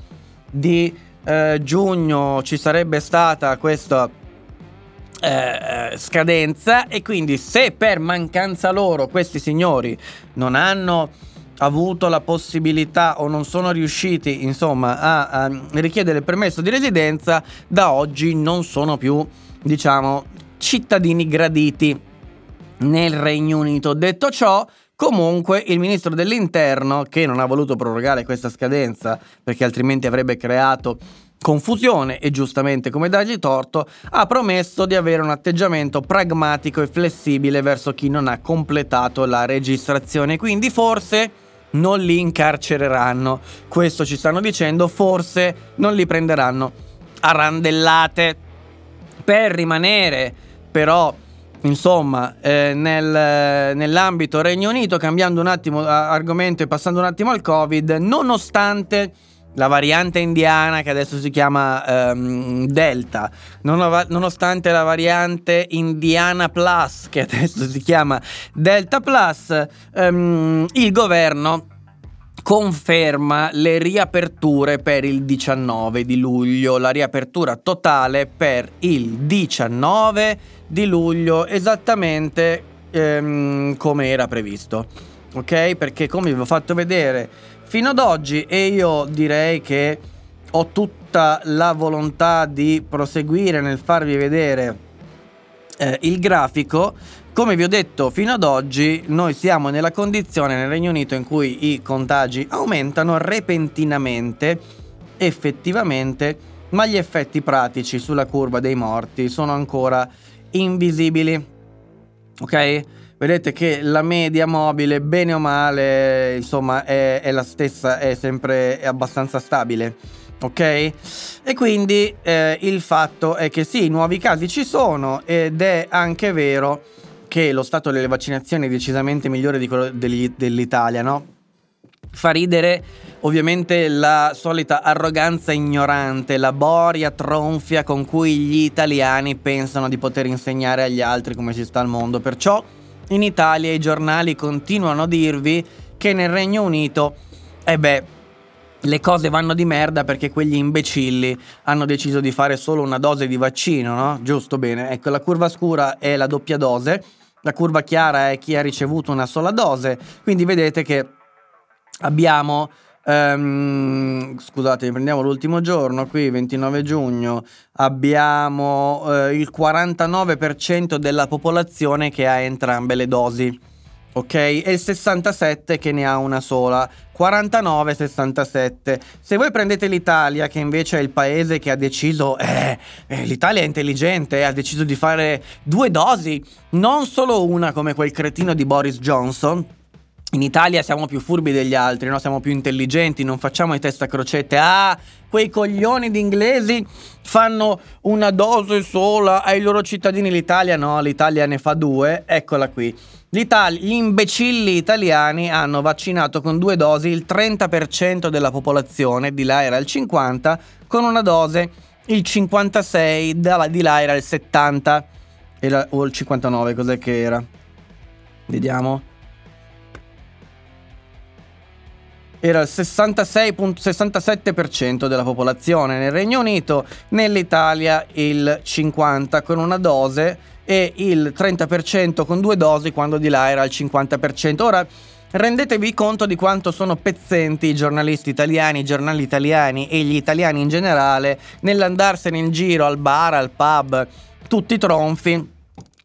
di eh, giugno ci sarebbe stata questa eh, eh, scadenza e quindi se per mancanza loro questi signori non hanno avuto la possibilità o non sono riusciti insomma a, a richiedere il permesso di residenza da oggi non sono più diciamo cittadini graditi nel Regno Unito. Detto ciò Comunque il ministro dell'interno, che non ha voluto prorogare questa scadenza perché altrimenti avrebbe creato confusione e giustamente come dargli torto, ha promesso di avere un atteggiamento pragmatico e flessibile verso chi non ha completato la registrazione. Quindi forse non li incarcereranno. Questo ci stanno dicendo, forse non li prenderanno a randellate. Per rimanere però insomma, eh, nel, nell'ambito Regno Unito, cambiando un attimo argomento e passando un attimo al Covid, nonostante la variante indiana che adesso si chiama um, Delta, nonostante la variante Indiana Plus che adesso si chiama Delta Plus, um, il governo conferma le riaperture per il 19 di luglio, la riapertura totale per il 19 di luglio, esattamente um, come era previsto. Ok? Perché come vi ho fatto vedere fino ad oggi e io direi che ho tutta la volontà di proseguire nel farvi vedere eh, il grafico Come vi ho detto fino ad oggi, noi siamo nella condizione nel Regno Unito in cui i contagi aumentano repentinamente, effettivamente, ma gli effetti pratici sulla curva dei morti sono ancora invisibili. Ok? Vedete che la media mobile, bene o male, insomma, è, è la stessa, è sempre è abbastanza stabile. Ok? E quindi eh, il fatto è che sì, nuovi casi ci sono ed è anche vero che lo stato delle vaccinazioni è decisamente migliore di quello dell'Italia, no? Fa ridere ovviamente la solita arroganza ignorante, la boria tronfia con cui gli italiani pensano di poter insegnare agli altri come si sta al mondo. Perciò in Italia i giornali continuano a dirvi che nel Regno Unito, eh beh, le cose vanno di merda perché quegli imbecilli hanno deciso di fare solo una dose di vaccino, no? Giusto bene. Ecco, la curva scura è la doppia dose la curva chiara è chi ha ricevuto una sola dose, quindi vedete che abbiamo Um, scusate, prendiamo l'ultimo giorno, qui 29 giugno, abbiamo uh, il 49% della popolazione che ha entrambe le dosi ok? E il 67 che ne ha una sola. 49-67. Se voi prendete l'Italia, che invece è il paese che ha deciso, eh, eh, l'Italia è intelligente, ha deciso di fare due dosi, non solo una come quel cretino di Boris Johnson. In Italia siamo più furbi degli altri, no? siamo più intelligenti, non facciamo i test a crocette. Ah, quei coglioni di inglesi fanno una dose sola ai loro cittadini. L'Italia no, l'Italia ne fa due. Eccola qui. L'Italia, gli imbecilli italiani hanno vaccinato con due dosi il 30% della popolazione, di là era il 50%, con una dose il 56%, di là era il 70% era, o il 59%, cos'è che era? Vediamo. Era il 66,67% della popolazione nel Regno Unito, nell'Italia il 50% con una dose e il 30% con due dosi quando di là era il 50%. Ora rendetevi conto di quanto sono pezzenti i giornalisti italiani, i giornali italiani e gli italiani in generale nell'andarsene in giro al bar, al pub, tutti tronfi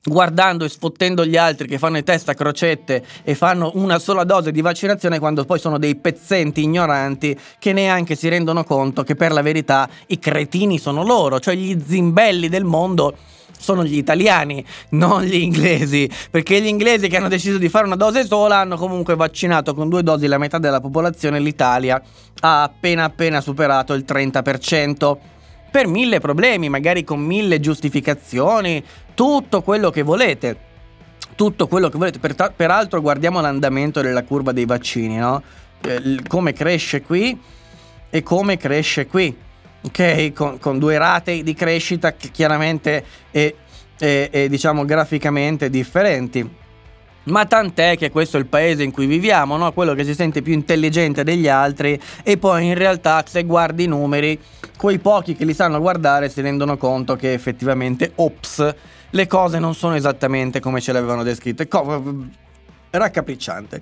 guardando e sfottendo gli altri che fanno i test a crocette e fanno una sola dose di vaccinazione quando poi sono dei pezzenti ignoranti che neanche si rendono conto che per la verità i cretini sono loro, cioè gli zimbelli del mondo sono gli italiani, non gli inglesi, perché gli inglesi che hanno deciso di fare una dose sola hanno comunque vaccinato con due dosi la metà della popolazione, l'Italia ha appena appena superato il 30%. Per mille problemi, magari con mille giustificazioni, tutto quello che volete tutto quello che volete. Per peraltro, guardiamo l'andamento della curva dei vaccini, no? Eh, come cresce qui e come cresce qui ok? Con, con, due rate di crescita che chiaramente e, diciamo graficamente differenti. Ma tant'è che questo è il paese in cui viviamo, no? quello che si sente più intelligente degli altri e poi in realtà se guardi i numeri, quei pochi che li sanno guardare si rendono conto che effettivamente, ops, le cose non sono esattamente come ce le avevano descritte. Co- raccapricciante,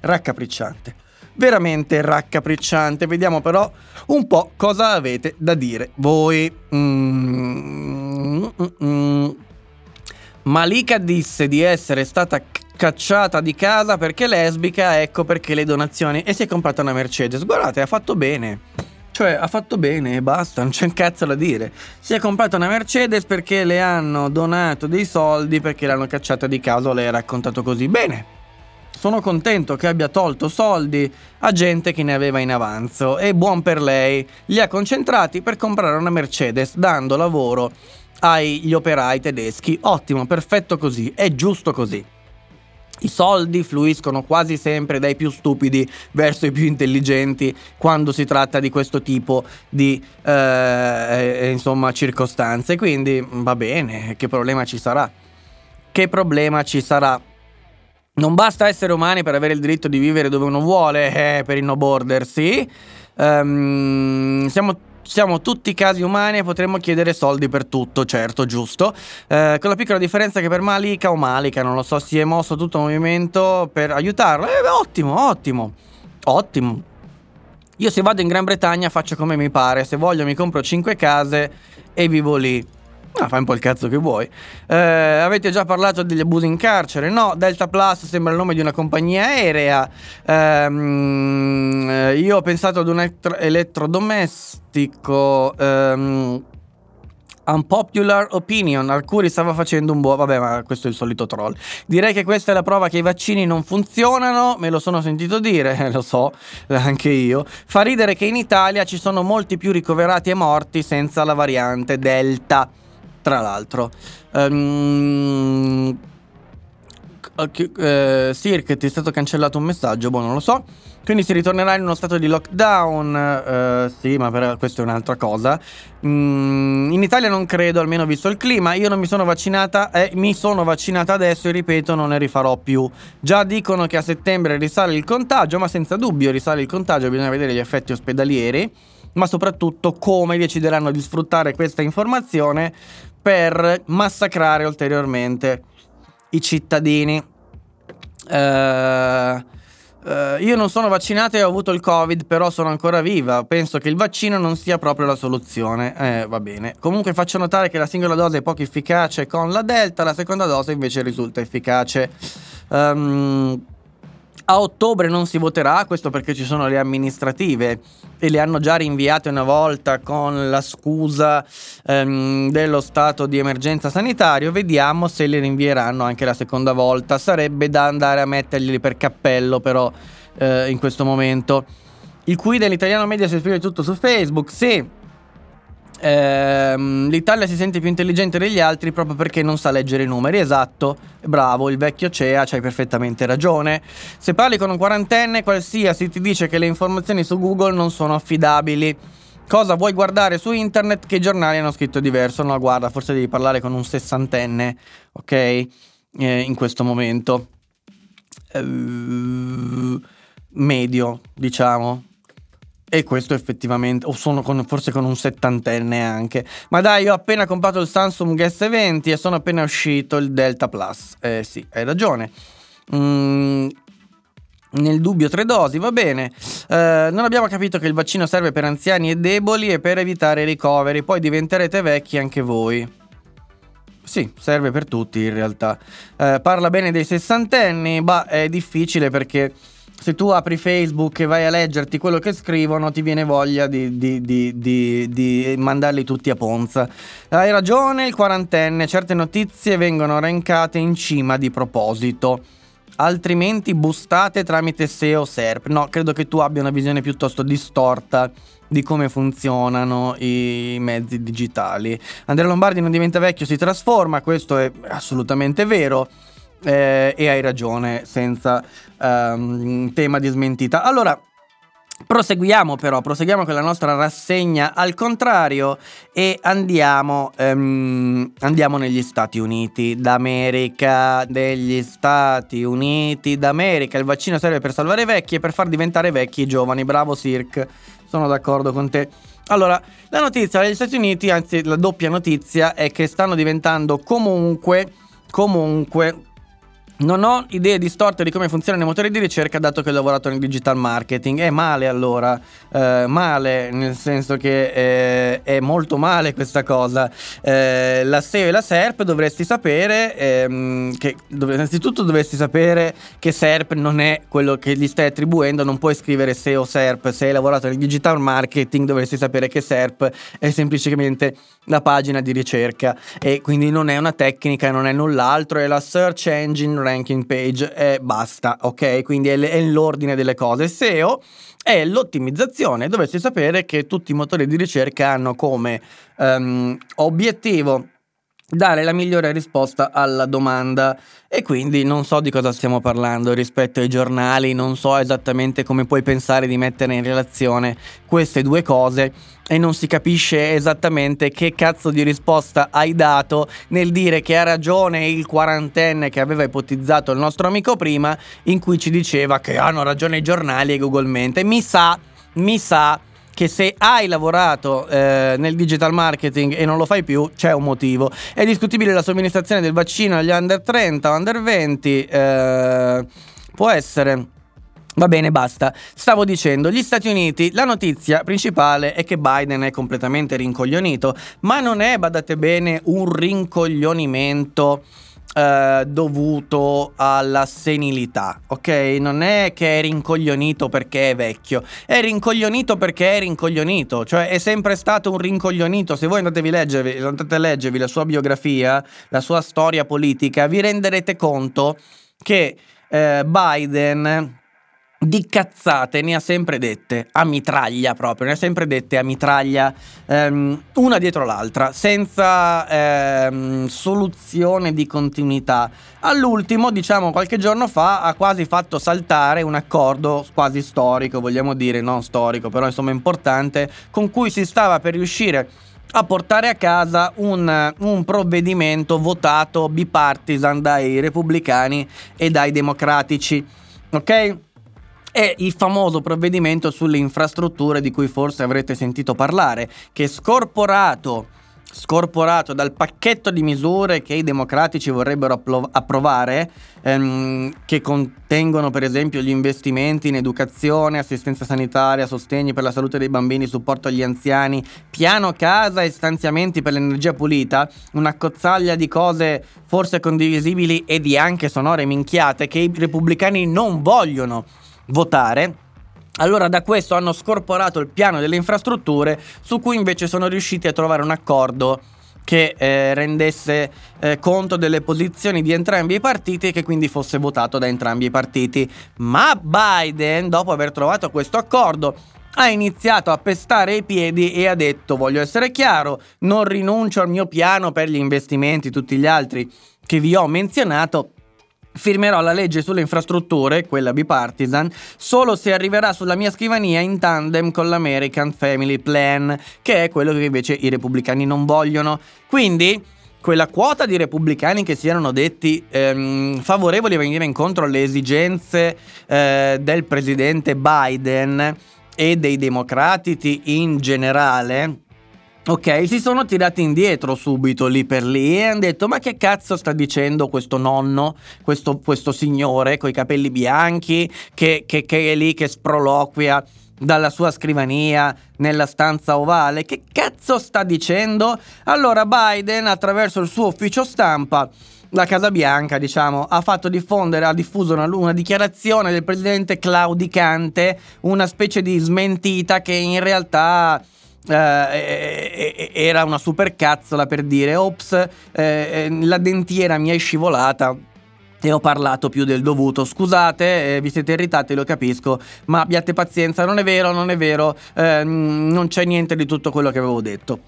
raccapricciante veramente raccapricciante. Vediamo però un po' cosa avete da dire voi. Mm, mm, mm. Malika disse di essere stata cacciata di casa perché lesbica, ecco perché le donazioni e si è comprata una Mercedes. Guardate, ha fatto bene. Cioè, ha fatto bene e basta, non c'è un cazzo da dire. Si è comprata una Mercedes perché le hanno donato dei soldi perché l'hanno cacciata di casa, lei ha raccontato così. Bene, sono contento che abbia tolto soldi a gente che ne aveva in avanzo e buon per lei, li ha concentrati per comprare una Mercedes dando lavoro agli operai tedeschi. Ottimo, perfetto così, è giusto così. I soldi fluiscono quasi sempre dai più stupidi verso i più intelligenti quando si tratta di questo tipo di eh, eh insomma, circostanze. Quindi va bene, che problema ci sarà? Che problema ci sarà? Non basta essere umani per avere il diritto di vivere dove uno vuole, eh, per il no border, sì. Um, siamo siamo tutti casi umani e potremmo chiedere soldi per tutto, certo, giusto. Eh, con la piccola differenza che per Malika o Malika, non lo so, si è mosso tutto il movimento per aiutarlo. Eh, ottimo, ottimo, ottimo. Io se vado in Gran Bretagna faccio come mi pare, se voglio mi compro 5 case e vivo lì. Ah, fai un po' il cazzo che vuoi. Eh, avete già parlato degli abusi in carcere? No, Delta Plus sembra il nome di una compagnia aerea. Ehm, eh, io ho pensato ad un elettro- elettrodomestico. Ehm, Unpopular opinion, Arcuri stava facendo un buon... Vabbè, ma questo è il solito troll. Direi che questa è la prova che i vaccini non funzionano, me lo sono sentito dire, eh, lo so, anche io. Fa ridere che in Italia ci sono molti più ricoverati e morti senza la variante Delta, tra l'altro. Um, eh, Sir, ti è stato cancellato un messaggio, boh, non lo so. Quindi si ritornerà in uno stato di lockdown. Eh, sì, ma per, questa è un'altra cosa. Mm, in Italia non credo, almeno visto il clima. Io non mi sono vaccinata e mi sono vaccinata adesso e ripeto, non ne rifarò più. Già dicono che a settembre risale il contagio, ma senza dubbio risale il contagio, bisogna vedere gli effetti ospedalieri. Ma soprattutto come decideranno di sfruttare questa informazione per massacrare ulteriormente i cittadini. Eh. Uh, io non sono vaccinata e ho avuto il Covid, però sono ancora viva. Penso che il vaccino non sia proprio la soluzione. Eh, va bene. Comunque faccio notare che la singola dose è poco efficace con la Delta, la seconda dose invece risulta efficace. Um, a ottobre non si voterà, questo perché ci sono le amministrative e le hanno già rinviate una volta con la scusa ehm, dello stato di emergenza sanitario. Vediamo se le rinvieranno anche la seconda volta. Sarebbe da andare a metterglieli per cappello, però, eh, in questo momento. Il qui dell'italiano media si esprime tutto su Facebook. Sì, Ehm, L'Italia si sente più intelligente degli altri proprio perché non sa leggere i numeri. Esatto, bravo, il vecchio CEA, c'hai perfettamente ragione. Se parli con un quarantenne, qualsiasi ti dice che le informazioni su Google non sono affidabili. Cosa vuoi guardare su internet? Che giornali hanno scritto diverso? No, guarda, forse devi parlare con un sessantenne, ok? Eh, in questo momento. Uh, medio, diciamo. E questo effettivamente, o sono con, forse con un settantenne anche. Ma dai, ho appena comprato il Samsung S20 e sono appena uscito il Delta Plus. Eh sì, hai ragione. Mm, nel dubbio tre dosi, va bene. Eh, non abbiamo capito che il vaccino serve per anziani e deboli e per evitare i ricoveri, poi diventerete vecchi anche voi. Sì, serve per tutti in realtà. Eh, parla bene dei sessantenni, ma è difficile perché se tu apri Facebook e vai a leggerti quello che scrivono, ti viene voglia di, di, di, di, mandarli tutti a Ponza. Hai ragione, il quarantenne, certe notizie vengono rankate in cima di proposito. Altrimenti bustate tramite SEO SERP. No, credo che tu abbia una visione piuttosto distorta di come funzionano i mezzi digitali. Andrea Lombardi non diventa vecchio, si trasforma, questo è assolutamente vero eh, e hai ragione, senza um, tema di smentita. Allora, Proseguiamo però, proseguiamo con la nostra rassegna al contrario e andiamo, um, andiamo negli Stati Uniti d'America, degli Stati Uniti d'America. Il vaccino serve per salvare i vecchi e per far diventare vecchi i giovani. Bravo Cirque, sono d'accordo con te. Allora, la notizia degli Stati Uniti, anzi la doppia notizia, è che stanno diventando comunque, comunque non ho idee distorte di come funzionano i motori di ricerca dato che ho lavorato nel digital marketing. È male allora, eh, male nel senso che eh, è molto male questa cosa. Eh, la SEO e la SERP dovresti sapere ehm, che dov- innanzitutto dovresti sapere che SERP non è quello che gli stai attribuendo, non puoi scrivere SEO SERP. Se hai lavorato nel digital marketing dovresti sapere che SERP è semplicemente la pagina di ricerca e quindi non è una tecnica, non è null'altro, è la search engine ranking page e basta, ok? Quindi è, l'ordine delle cose. SEO è l'ottimizzazione. Dovresti sapere che tutti i motori di ricerca hanno come um, obiettivo dare la migliore risposta alla domanda e quindi non so di cosa stiamo parlando rispetto ai giornali, non so esattamente come puoi pensare di mettere in relazione queste due cose e non si capisce esattamente che cazzo di risposta hai dato nel dire che ha ragione il quarantenne che aveva ipotizzato il nostro amico prima in cui ci diceva che hanno ragione i giornali e Google Mente. Mi sa, mi sa che se hai lavorato eh, nel digital marketing e non lo fai più, c'è un motivo. È discutibile la somministrazione del vaccino agli under 30 o under 20, eh, può essere Va bene, basta. Stavo dicendo, gli Stati Uniti, la notizia principale è che Biden è completamente rincoglionito, ma non è, badate bene, un rincoglionimento eh, dovuto alla senilità, ok? Non è che è rincoglionito perché è vecchio, è rincoglionito perché è rincoglionito, cioè è sempre stato un rincoglionito. Se voi andatevi leggervi, andate a leggervi la sua biografia, la sua storia politica, vi renderete conto che eh, Biden di cazzate ne ha sempre dette a mitraglia proprio, ne ha sempre dette a mitraglia ehm, una dietro l'altra, senza ehm, soluzione di continuità. All'ultimo, diciamo qualche giorno fa, ha quasi fatto saltare un accordo quasi storico, vogliamo dire, non storico, però insomma importante, con cui si stava per riuscire a portare a casa un, un, provvedimento votato bipartisan dai repubblicani e dai democratici. Ok? È il famoso provvedimento sulle infrastrutture di cui forse avrete sentito parlare, che scorporato scorporato dal pacchetto di misure che i democratici vorrebbero appro- approvare, ehm, che contengono per esempio gli investimenti in educazione, assistenza sanitaria, sostegni per la salute dei bambini, supporto agli anziani, piano casa e stanziamenti per l'energia pulita, una cozzaglia di cose forse condivisibili e di anche sonore minchiate che i repubblicani non vogliono votare. Allora da questo hanno scorporato il piano delle infrastrutture su cui invece sono riusciti a trovare un accordo che eh, rendesse eh, conto delle posizioni di entrambi i partiti e che quindi fosse votato da entrambi i partiti. Ma Biden, dopo aver trovato questo accordo, ha iniziato a pestare i piedi e ha detto voglio essere chiaro, non rinuncio al mio piano per gli investimenti, tutti gli altri che vi ho menzionato, firmerò la legge sulle infrastrutture, quella bipartisan, solo se arriverà sulla mia scrivania in tandem con l'American Family Plan, che è quello che invece i repubblicani non vogliono. Quindi, quella quota di repubblicani che si erano detti ehm, favorevoli a venire incontro alle esigenze eh, del presidente Biden e dei democratici in generale, Ok, si sono tirati indietro subito lì per lì e hanno detto ma che cazzo sta dicendo questo nonno, questo, questo signore con i capelli bianchi che, che, che è lì che sproloquia dalla sua scrivania nella stanza ovale. Che cazzo sta dicendo? Allora Biden attraverso il suo ufficio stampa la Casa Bianca, diciamo, ha fatto diffondere, ha diffuso una, una, dichiarazione del presidente claudicante, una specie di smentita che in realtà eh, era una supercazzola per dire ops eh, eh, la dentiera mi è scivolata e ho parlato più del dovuto. Scusate, eh, vi siete irritati, lo capisco, ma abbiate pazienza, non è vero, non è vero, eh, non c'è niente di tutto quello che avevo detto.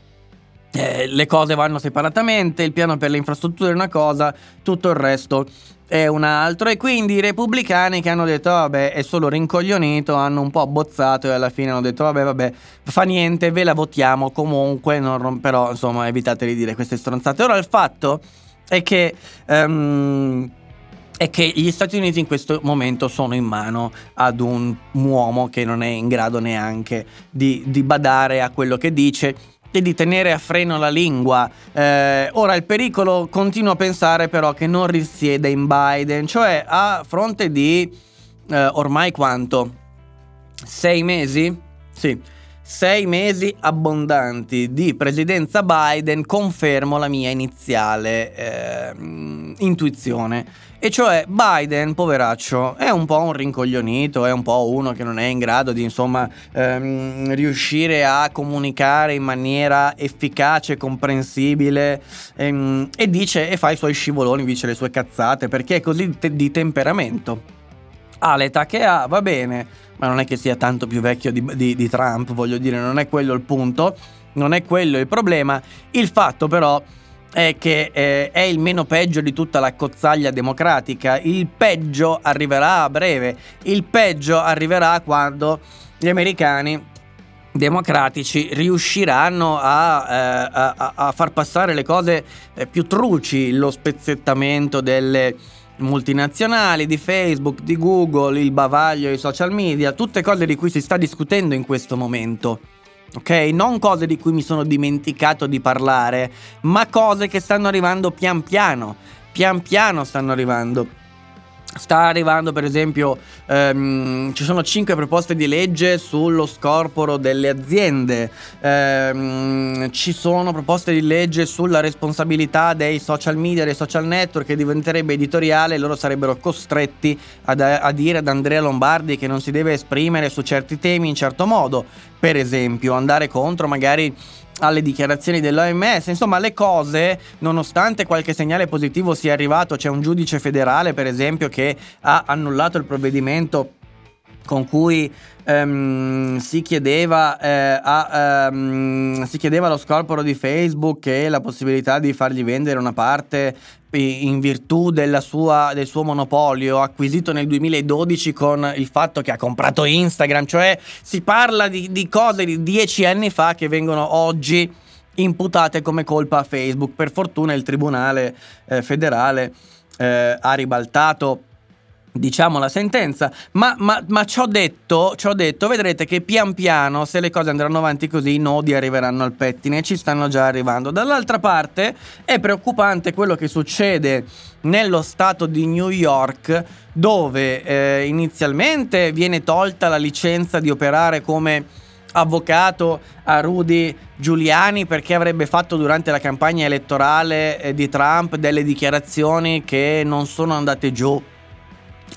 Eh, le cose vanno separatamente, il piano per le infrastrutture è una cosa, tutto il resto è un altro. E quindi i repubblicani che hanno detto vabbè è solo rincoglionito, hanno un po' abbozzato e alla fine hanno detto vabbè vabbè fa niente, ve la votiamo comunque, non, però insomma evitate di dire queste stronzate. Ora il fatto è che... Um, è che gli Stati Uniti in questo momento sono in mano ad un uomo che non è in grado neanche di, di badare a quello che dice e di tenere a freno la lingua. Eh, ora il pericolo continuo a pensare però che non risieda in Biden, cioè a fronte di eh, ormai quanto? Sei mesi? Sì. Sei mesi abbondanti di presidenza Biden, confermo la mia iniziale eh, intuizione e cioè Biden, poveraccio, è un po' un rincoglionito, è un po' uno che non è in grado di insomma ehm, riuscire a comunicare in maniera efficace, comprensibile ehm, e dice e fa i suoi scivoloni, dice le sue cazzate perché è così te- di temperamento. Ha l'età che ha, va bene, ma non è che sia tanto più vecchio di, di, di Trump, voglio dire, non è quello il punto, non è quello il problema. Il fatto però è che eh, è il meno peggio di tutta la cozzaglia democratica. Il peggio arriverà a breve. Il peggio arriverà quando gli americani democratici riusciranno a, eh, a, a far passare le cose eh, più truci, lo spezzettamento delle multinazionali, di Facebook, di Google, il bavaglio, i social media, tutte cose di cui si sta discutendo in questo momento ok? Non cose di cui mi sono dimenticato di parlare, ma cose che stanno arrivando pian piano, pian piano stanno arrivando. Sta arrivando per esempio, ehm, ci sono cinque proposte di legge sullo scorporo delle aziende, ehm, ci sono proposte di legge sulla responsabilità dei social media, dei social network che diventerebbe editoriale e loro sarebbero costretti ad, a dire ad Andrea Lombardi che non si deve esprimere su certi temi in certo modo, per esempio andare contro magari alle dichiarazioni dell'OMS, insomma le cose, nonostante qualche segnale positivo sia arrivato, c'è un giudice federale per esempio che ha annullato il provvedimento con cui ehm, si, chiedeva, eh, a, ehm, si chiedeva lo scorporo di Facebook e la possibilità di fargli vendere una parte in virtù sua, del suo monopolio acquisito nel 2012 con il fatto che ha comprato Instagram, cioè si parla di, di cose di dieci anni fa che vengono oggi imputate come colpa a Facebook. Per fortuna il Tribunale eh, federale eh, ha ribaltato diciamo la sentenza, ma, ma, ma ci, detto, ci detto, vedrete che pian piano, se le cose andranno avanti così, i nodi arriveranno al pettine e ci stanno già arrivando. Dall'altra parte è preoccupante quello che succede nello stato di New York, dove eh, inizialmente viene tolta la licenza di operare come avvocato a Rudy Giuliani perché avrebbe fatto durante la campagna elettorale eh, di Trump delle dichiarazioni che non sono andate giù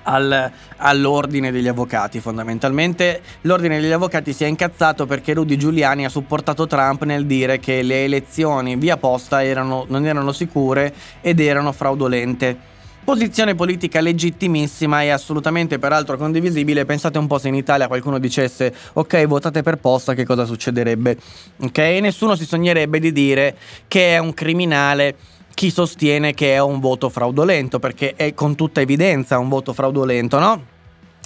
al, all'ordine degli avvocati fondamentalmente l'ordine degli avvocati si è incazzato perché Rudy Giuliani ha supportato Trump nel dire che le elezioni via posta erano, non erano sicure ed erano fraudolente Posizione politica legittimissima e assolutamente peraltro condivisibile. Pensate un po' se in Italia qualcuno dicesse ok votate per posta che cosa succederebbe. Ok? Nessuno si sognerebbe di dire che è un criminale chi sostiene che è un voto fraudolento, perché è con tutta evidenza un voto fraudolento, no?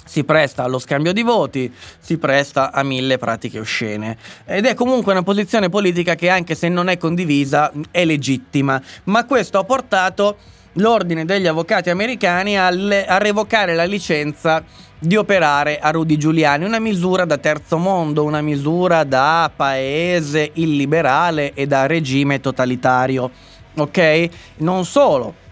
si presta allo scambio di voti, si presta a mille pratiche oscene. Ed è comunque una posizione politica che anche se non è condivisa è legittima, ma questo ha portato l'ordine degli avvocati americani a, le- a revocare la licenza di operare a Rudy Giuliani, una misura da terzo mondo, una misura da paese illiberale e da regime totalitario ok? Non solo.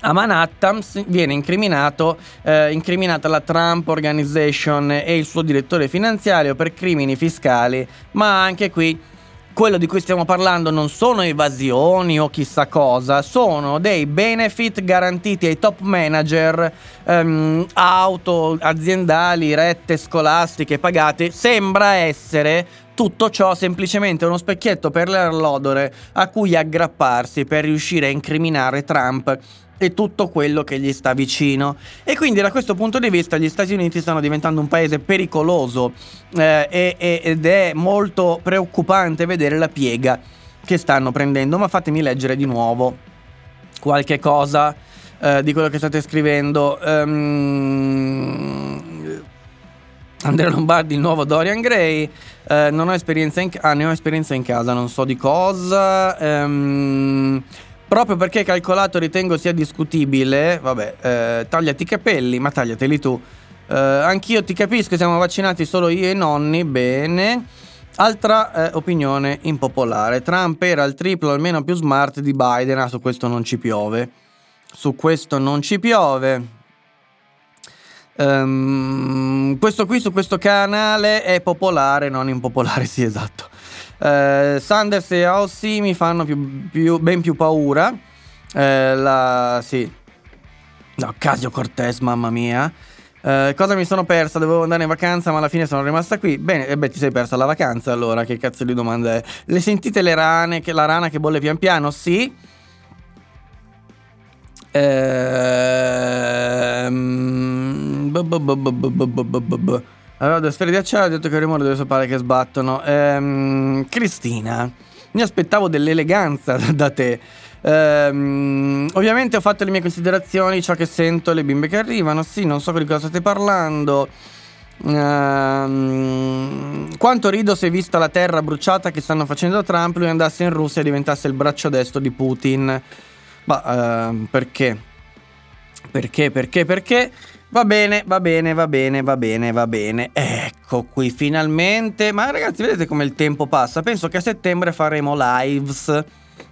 A Manhattan viene eh, incriminata la Trump Organization e il suo direttore finanziario per crimini fiscali, ma anche qui quello di cui stiamo parlando non sono evasioni o chissà cosa, sono dei benefit garantiti ai top manager, ehm, auto aziendali, rette scolastiche pagate. Sembra essere tutto ciò semplicemente uno specchietto per l'allodore a cui aggrapparsi per riuscire a incriminare Trump e tutto quello che gli sta vicino. E quindi da questo punto di vista gli Stati Uniti stanno diventando un paese pericoloso eh, ed è molto preoccupante vedere la piega che stanno prendendo. Ma fatemi leggere di nuovo qualche cosa eh, di quello che state scrivendo. Um, Andrea Lombardi, il nuovo Dorian Gray. Eh, non ho esperienza in, ah, ne ho esperienza in casa, non so di cosa. Ehm, proprio perché calcolato ritengo sia discutibile. Vabbè, eh, tagliati i capelli, ma tagliateli tu. Eh, anch'io ti capisco, siamo vaccinati solo io e i nonni. Bene. Altra eh, opinione impopolare. Trump era il triplo, almeno più smart di Biden. Ah, su questo non ci piove. Su questo non ci piove. Um, questo qui su questo canale è popolare, non impopolare, sì esatto. Uh, Sanders e Ossi mi fanno più, più, ben più paura. Uh, la, sì. No, Casio Cortez, mamma mia. Uh, cosa mi sono persa? Dovevo andare in vacanza, ma alla fine sono rimasta qui. Bene, e beh, ti sei persa la vacanza allora. Che cazzo di domanda è? Le sentite le rane? Che la rana che bolle pian piano? Sì. Ehm. Allora, due sfere di acciaio ha detto che il rumore deve sapere che sbattono. Ehm, Cristina, mi aspettavo dell'eleganza da te. Ehm, ovviamente ho fatto le mie considerazioni, ciò che sento, le bimbe che arrivano. Sì, non so di cosa state parlando. Ehm, quanto rido se vista la terra bruciata che stanno facendo Trump, lui andasse in Russia e diventasse il braccio destro di Putin. Ma ehm, perché? Perché, perché, perché? Va bene, va bene, va bene, va bene, va bene. Ecco qui finalmente. Ma ragazzi, vedete come il tempo passa? Penso che a settembre faremo lives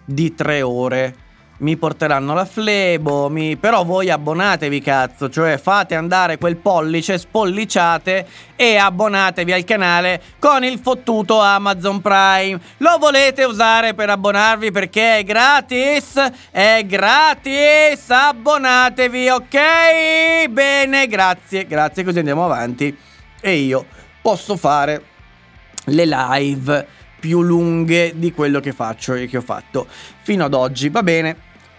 di tre ore. Mi porteranno la flebo, mi... però voi abbonatevi cazzo, cioè fate andare quel pollice, spolliciate e abbonatevi al canale con il fottuto Amazon Prime. Lo volete usare per abbonarvi perché è gratis? È gratis, abbonatevi, ok? Bene, grazie, grazie, così andiamo avanti e io posso fare le live più lunghe di quello che faccio e che ho fatto fino ad oggi. Va bene,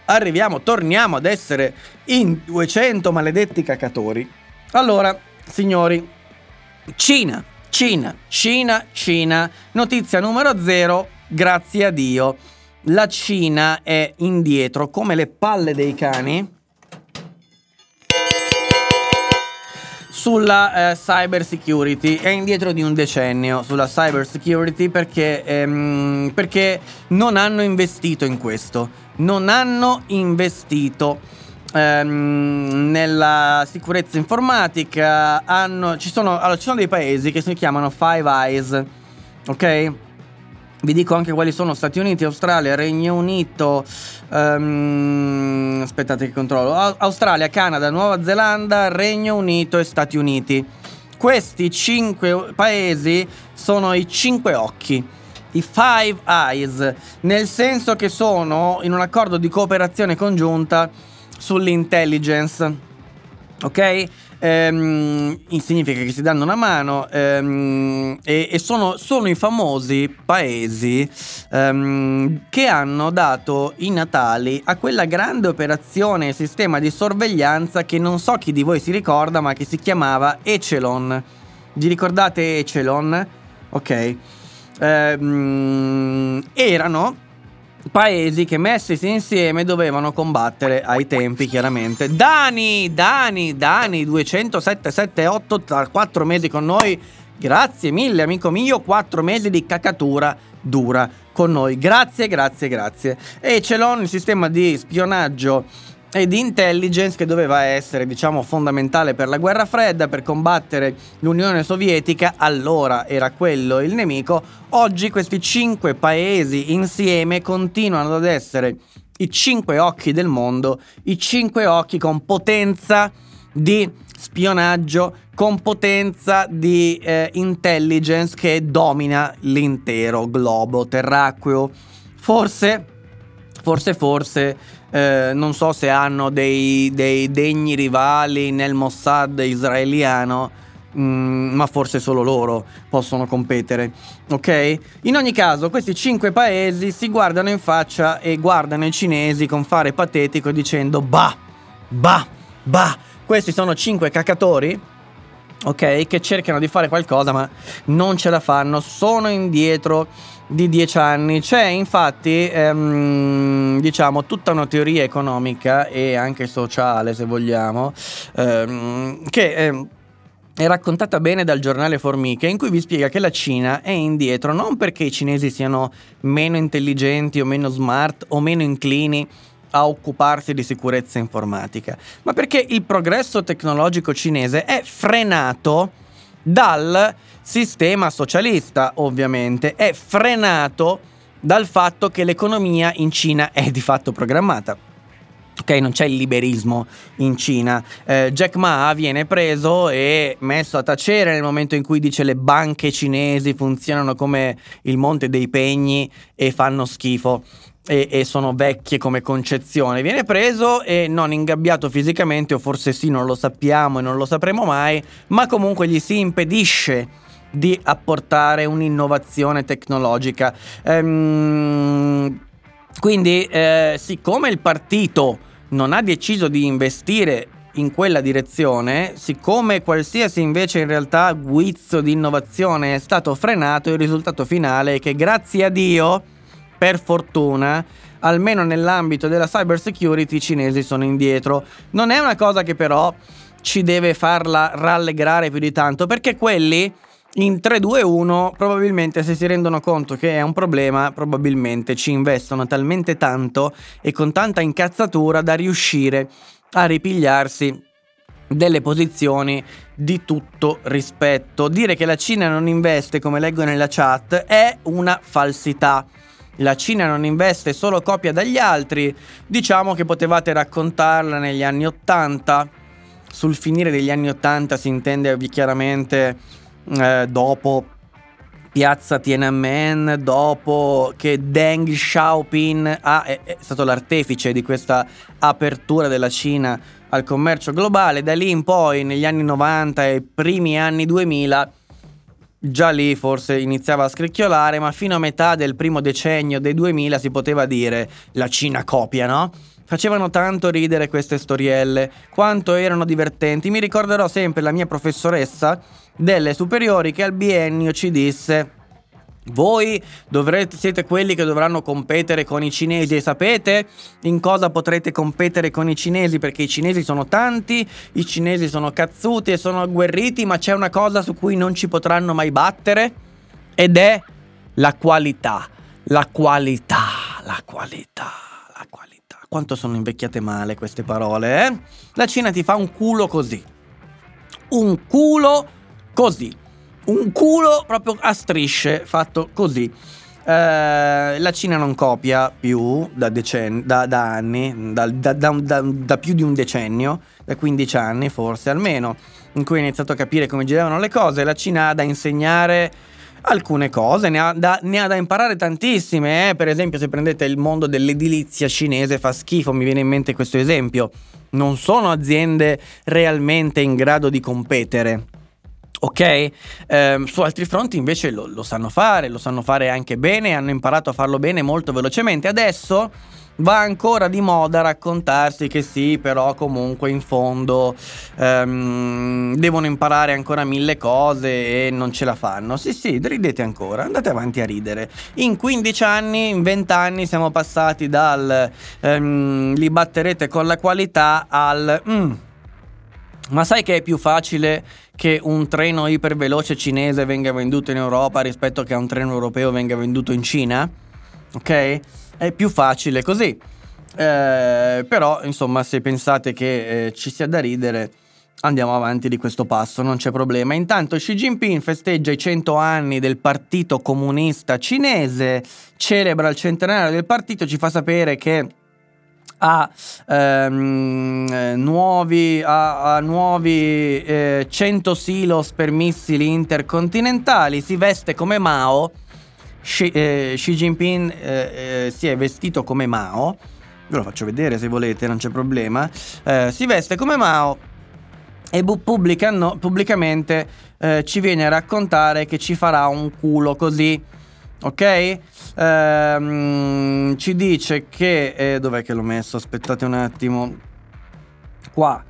arriviamo, torniamo ad essere in 200 maledetti cacatori. Allora, signori, Cina, Cina, Cina, Cina, notizia numero 0, grazie a Dio. La Cina è indietro come le palle dei cani sulla eh, cyber security è indietro di un decennio sulla cyber security perché, ehm, perché non hanno investito in questo non hanno investito. Ehm, nella sicurezza informatica hanno, ci, sono, allora, ci sono dei paesi che si chiamano Five Eyes ok? Vi dico anche quali sono Stati Uniti, Australia, Regno Unito, um, aspettate che controllo, Australia, Canada, Nuova Zelanda, Regno Unito e Stati Uniti. Questi cinque paesi sono i cinque occhi, i Five Eyes, nel senso che sono in un accordo di cooperazione congiunta sull'intelligence. Ok? ehm, significa che si danno una mano ehm, e, e sono, sono, i famosi paesi ehm, che hanno dato i natali a quella grande operazione e sistema di sorveglianza che non so chi di voi si ricorda ma che si chiamava Echelon. Vi ricordate Echelon? Ok. Ehm, erano paesi che messi insieme dovevano combattere ai tempi chiaramente. Dani, Dani, Dani 20778 tra 4 mesi con noi. Grazie mille amico mio, 4 mesi di cacatura dura con noi. Grazie, grazie, grazie. E ce l'ho il sistema di spionaggio e di intelligence che doveva essere, diciamo, fondamentale per la guerra fredda, per combattere l'Unione Sovietica, allora era quello il nemico. Oggi questi cinque paesi insieme continuano ad essere i cinque occhi del mondo, i cinque occhi con potenza di spionaggio, con potenza di eh, intelligence che domina l'intero globo terracqueo. Forse, forse, forse eh, non so se hanno dei, dei, degni rivali nel Mossad israeliano, mh, mm, ma forse solo loro possono competere. Ok? In ogni caso, questi cinque paesi si guardano in faccia e guardano i cinesi con fare patetico dicendo: Bah, bah, bah, questi sono cinque cacatori ok? Che cercano di fare qualcosa ma non ce la fanno, sono indietro di dieci anni. C'è infatti, ehm, diciamo, tutta una teoria economica e anche sociale, se vogliamo, ehm, che... Ehm, è raccontata bene dal giornale Formiche in cui vi spiega che la Cina è indietro non perché i cinesi siano meno intelligenti o meno smart o meno inclini a occuparsi di sicurezza informatica, ma perché il progresso tecnologico cinese è frenato dal sistema socialista, ovviamente, è frenato dal fatto che l'economia in Cina è di fatto programmata. Ok, non c'è il liberismo in Cina. Eh, Jack Ma viene preso e messo a tacere nel momento in cui dice le banche cinesi funzionano come il Monte dei Pegni e fanno schifo e, e, sono vecchie come concezione. Viene preso e non ingabbiato fisicamente, o forse sì, non lo sappiamo e non lo sapremo mai, ma comunque gli si impedisce di apportare un'innovazione tecnologica. Ehm, quindi, eh, siccome il partito non ha deciso di investire in quella direzione, siccome qualsiasi invece in realtà guizzo di innovazione è stato frenato, il risultato finale è che grazie a Dio per fortuna, almeno nell'ambito della cyber security, i cinesi sono indietro. Non è una cosa che però ci deve farla rallegrare più di tanto, perché quelli in 3-2-1 probabilmente se si rendono conto che è un problema, probabilmente ci investono talmente tanto e con tanta incazzatura da riuscire a ripigliarsi delle posizioni di tutto rispetto. Dire che la Cina non investe, come leggo nella chat, è una falsità la Cina non investe solo copia dagli altri, diciamo che potevate raccontarla negli anni Ottanta. Sul finire degli anni Ottanta si intende chiaramente eh, dopo piazza Tiananmen dopo che Deng Xiaoping ha, è, è, stato l'artefice di questa apertura della Cina al commercio globale. Da lì in poi, negli anni 90 e primi anni 2000, già lì forse iniziava a scricchiolare, ma fino a metà del primo decennio dei 2000 si poteva dire la Cina copia, no? Facevano tanto ridere queste storielle, quanto erano divertenti. Mi ricorderò sempre la mia professoressa delle superiori che al biennio ci disse voi dovrete, siete quelli che dovranno competere con i cinesi e sapete in cosa potrete competere con i cinesi perché i cinesi sono tanti, i cinesi sono cazzuti e sono agguerriti, ma c'è una cosa su cui non ci potranno mai battere ed è la qualità, la qualità, la qualità, la qualità. Quanto sono invecchiate male queste parole, eh? La Cina ti fa un culo così. Un culo così. Un culo proprio a strisce, fatto così. Eh, la Cina non copia più da, decenni, da, da anni, da, da, più di un decennio, da 15 anni forse almeno, in cui ha iniziato a capire come giravano le cose. La Cina ha da insegnare alcune cose, ne ha da, ne ha da imparare tantissime. Eh? Per esempio, se prendete il mondo dell'edilizia cinese, fa schifo, mi viene in mente questo esempio. Non sono aziende realmente in grado di competere Ok? Eh, su altri fronti invece lo, lo, sanno fare, lo sanno fare anche bene, hanno imparato a farlo bene molto velocemente. Adesso va ancora di moda raccontarsi che sì, però comunque in fondo ehm, devono imparare ancora mille cose e non ce la fanno. Sì, sì, ridete ancora, andate avanti a ridere. In 15 anni, in 20 anni siamo passati dal ehm, li batterete con la qualità al... Mm, ma sai che è più facile che un treno iperveloce cinese venga venduto in Europa rispetto che un treno europeo venga venduto in Cina? Ok? È più facile così. Eh, però, insomma, se pensate che eh, ci sia da ridere, andiamo avanti di questo passo, non c'è problema. Intanto Xi Jinping festeggia i 100 anni del Partito Comunista Cinese, celebra il centenario del partito, ci fa sapere che a ehm, eh, nuovi, a, a nuovi eh, 100 silos per missili intercontinentali, si veste come Mao. Xi, eh, Xi Jinping eh, eh, si è vestito come Mao. Ve lo faccio vedere se volete, non c'è problema. Eh, si veste come Mao e bu- pubblica, no, pubblicamente ci viene a raccontare che ci farà un culo così ok? Ehm, ci dice che... Eh, dov'è che l'ho messo? Aspettate un attimo. Qua.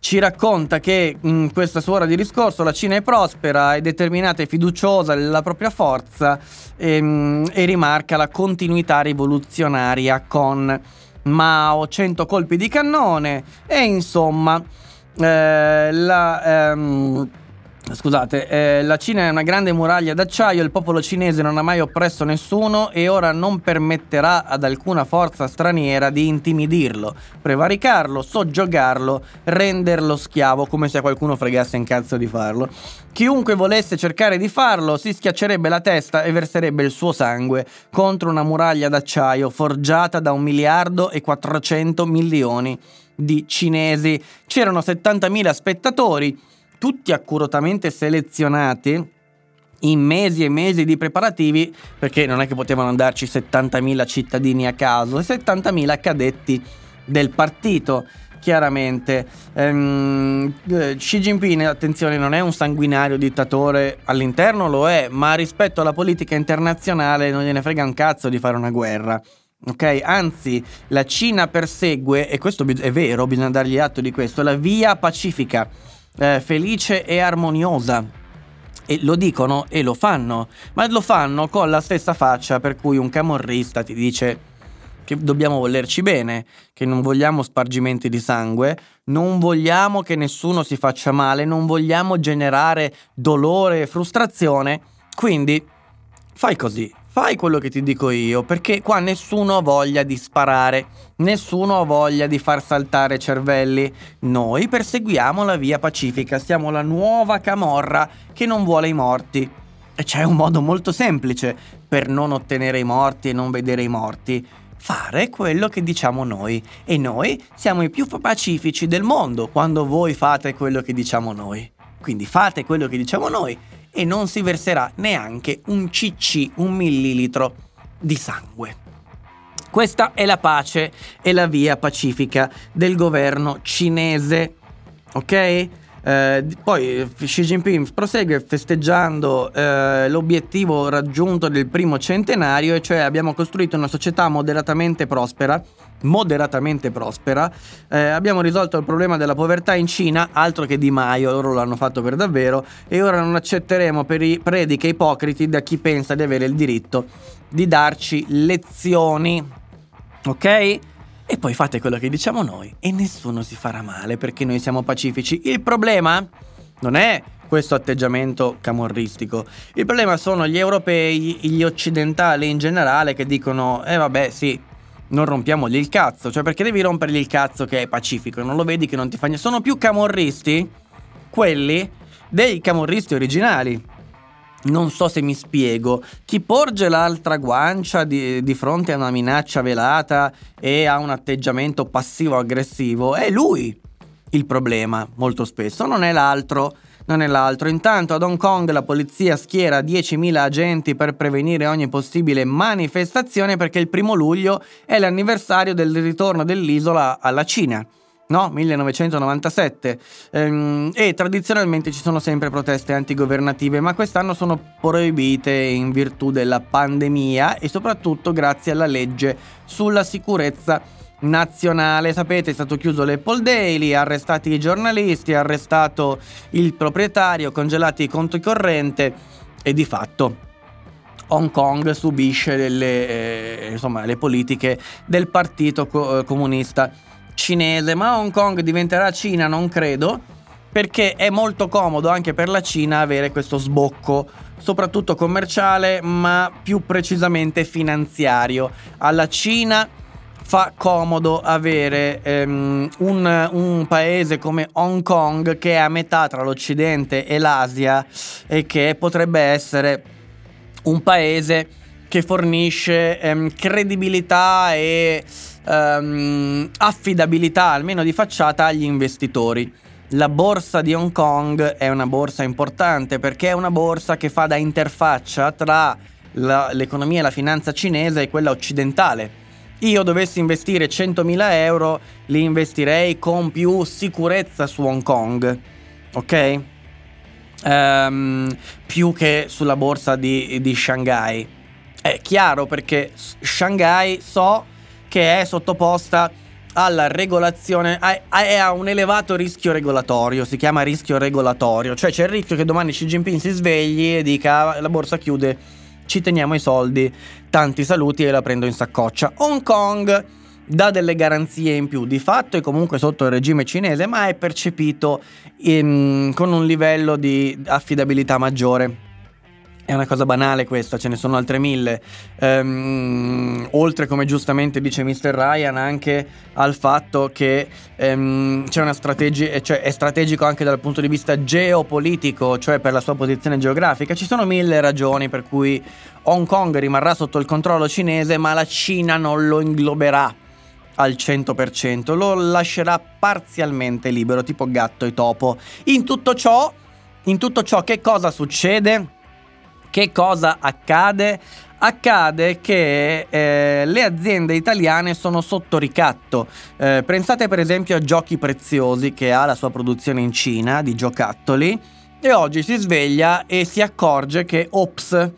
Ci racconta che in questa sua ora di discorso la Cina è prospera, è determinata e fiduciosa nella propria forza e, ehm, e rimarca la continuità rivoluzionaria con Mao, 100 colpi di cannone e insomma eh, la... Ehm, Scusate, eh, la Cina è una grande muraglia d'acciaio, il popolo cinese non ha mai oppresso nessuno e ora non permetterà ad alcuna forza straniera di intimidirlo, prevaricarlo, soggiogarlo, renderlo schiavo come se qualcuno fregasse in cazzo di farlo. Chiunque volesse cercare di farlo si schiaccerebbe la testa e verserebbe il suo sangue contro una muraglia d'acciaio forgiata da un miliardo e 400 milioni di cinesi. C'erano 70.000 spettatori tutti accuratamente selezionati in mesi e mesi di preparativi, perché non è che potevano andarci 70.000 cittadini a caso, 70.000 cadetti del partito. Chiaramente ehm, eh, Xi Jinping, attenzione, non è un sanguinario dittatore all'interno, lo è, ma rispetto alla politica internazionale non gliene frega un cazzo di fare una guerra. Ok, anzi, la Cina persegue, e questo è vero, bisogna dargli atto di questo, la via pacifica eh, felice e armoniosa. E lo dicono e lo fanno, ma lo fanno con la stessa faccia per cui un camorrista ti dice che dobbiamo volerci bene, che non vogliamo spargimenti di sangue, non vogliamo che nessuno si faccia male, non vogliamo generare dolore e frustrazione, quindi fai così, fai quello che ti dico io, perché qua nessuno ha voglia di sparare, nessuno ha voglia di far saltare cervelli. Noi perseguiamo la via pacifica, siamo la nuova camorra che non vuole i morti. E c'è un modo molto semplice per non ottenere i morti e non vedere i morti. Fare quello che diciamo noi. E noi siamo i più pacifici del mondo quando voi fate quello che diciamo noi. Quindi fate quello che diciamo noi e non si verserà neanche un cc, un millilitro di sangue. Questa è la pace e la via pacifica del governo cinese. Ok? Eh, poi Xi Jinping prosegue festeggiando eh, l'obiettivo raggiunto del primo centenario, e cioè abbiamo costruito una società moderatamente prospera. Moderatamente prospera. Eh, abbiamo risolto il problema della povertà in Cina, altro che Di Maio, loro l'hanno fatto per davvero, e ora non accetteremo per i prediche ipocriti da chi pensa di avere il diritto di darci lezioni. Ok? E poi fate quello che diciamo noi e nessuno si farà male perché noi siamo pacifici. Il problema non è questo atteggiamento camorristico. Il problema sono gli europei, gli occidentali in generale che dicono, eh vabbè sì, non rompiamogli il cazzo. Cioè perché devi rompergli il cazzo che è pacifico? Non lo vedi che non ti fa niente? Sono più camorristi quelli dei camorristi originali non so se mi spiego. Chi porge l'altra guancia di, di, fronte a una minaccia velata e a un atteggiamento passivo-aggressivo è lui il problema, molto spesso, non è l'altro. Non è l'altro. Intanto ad Hong Kong la polizia schiera 10.000 agenti per prevenire ogni possibile manifestazione perché il primo luglio è l'anniversario del ritorno dell'isola alla Cina no? 1997 ehm, e tradizionalmente ci sono sempre proteste antigovernative ma quest'anno sono proibite in virtù della pandemia e soprattutto grazie alla legge sulla sicurezza nazionale. Sapete, è stato chiuso l'Apple Daily, arrestati i giornalisti, arrestato il proprietario, congelati i conti corrente e di fatto Hong Kong subisce delle, eh, insomma, le politiche del Partito Co- Comunista cinese, ma Hong Kong diventerà Cina non credo, perché è molto comodo anche per la Cina avere questo sbocco, soprattutto commerciale, ma più precisamente finanziario. Alla Cina fa comodo avere um, un, un, paese come Hong Kong che è a metà tra l'Occidente e l'Asia e che potrebbe essere un paese che fornisce um, credibilità e um, affidabilità, almeno di facciata, agli investitori. La borsa di Hong Kong è una borsa importante perché è una borsa che fa da interfaccia tra la, l'economia e la finanza cinese e quella occidentale. Io dovessi investire 100.000 euro, li investirei con più sicurezza su Hong Kong, ok? Um, più che sulla borsa di, di Shanghai. È chiaro perché Shanghai so che è sottoposta alla regolazione, è a un elevato rischio regolatorio, si chiama rischio regolatorio, cioè c'è il rischio che domani Xi Jinping si svegli e dica la borsa chiude, ci teniamo i soldi, tanti saluti e la prendo in saccoccia. Hong Kong dà delle garanzie in più, di fatto è comunque sotto il regime cinese, ma è percepito in, con un livello di affidabilità maggiore. È una cosa banale questa, ce ne sono altre mille. Ehm, oltre, come giustamente dice Mr. Ryan, anche al fatto che ehm, c'è una strategia, cioè è strategico anche dal punto di vista geopolitico, cioè per la sua posizione geografica. Ci sono mille ragioni per cui Hong Kong rimarrà sotto il controllo cinese, ma la Cina non lo ingloberà al 100%, lo lascerà parzialmente libero, tipo gatto e topo. In tutto ciò, in tutto ciò che cosa succede? Che cosa accade? accade che eh, le aziende italiane sono sotto ricatto. Eh, pensate per esempio a Giochi Preziosi che ha la sua produzione in Cina di giocattoli e oggi si sveglia e si accorge che ops,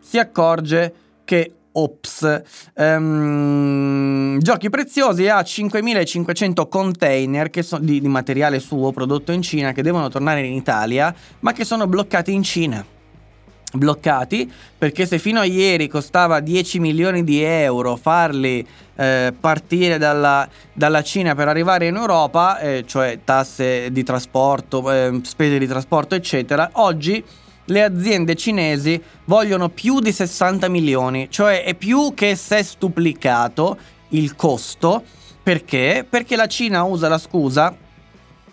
si accorge che ops, um, Giochi Preziosi ha 5500 container so- di, di materiale suo prodotto in Cina che devono tornare in Italia ma che sono bloccati in Cina bloccati perché se fino a ieri costava 10 milioni di euro farli eh, partire dalla, dalla, Cina per arrivare in Europa, eh, cioè tasse di trasporto, eh, spese di trasporto eccetera, oggi le aziende cinesi vogliono più di 60 milioni, cioè è più che sestuplicato il costo perché? Perché la Cina usa la scusa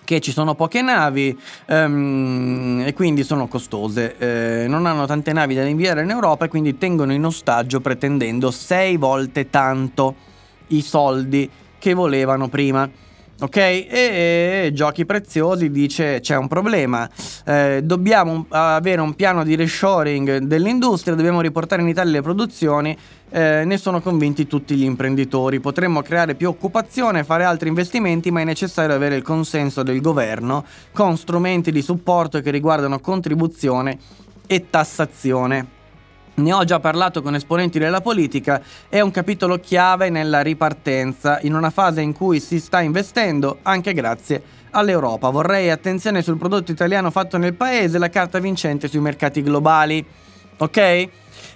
che ci sono poche navi ehm, e quindi sono costose. Eh, non hanno tante navi da inviare in Europa e quindi tengono in ostaggio pretendendo sei volte tanto i soldi che volevano prima. Ok? E, e, Giochi Preziosi dice c'è un problema, eh, dobbiamo avere un piano di reshoring dell'industria, dobbiamo riportare in Italia le produzioni, eh, ne sono convinti tutti gli imprenditori, potremmo creare più occupazione, fare altri investimenti, ma è necessario avere il consenso del governo con strumenti di supporto che riguardano contribuzione e tassazione. Ne ho già parlato con esponenti della politica, è un capitolo chiave nella ripartenza, in una fase in cui si sta investendo anche grazie all'Europa. Vorrei attenzione sul prodotto italiano fatto nel paese, la carta vincente sui mercati globali. Ok?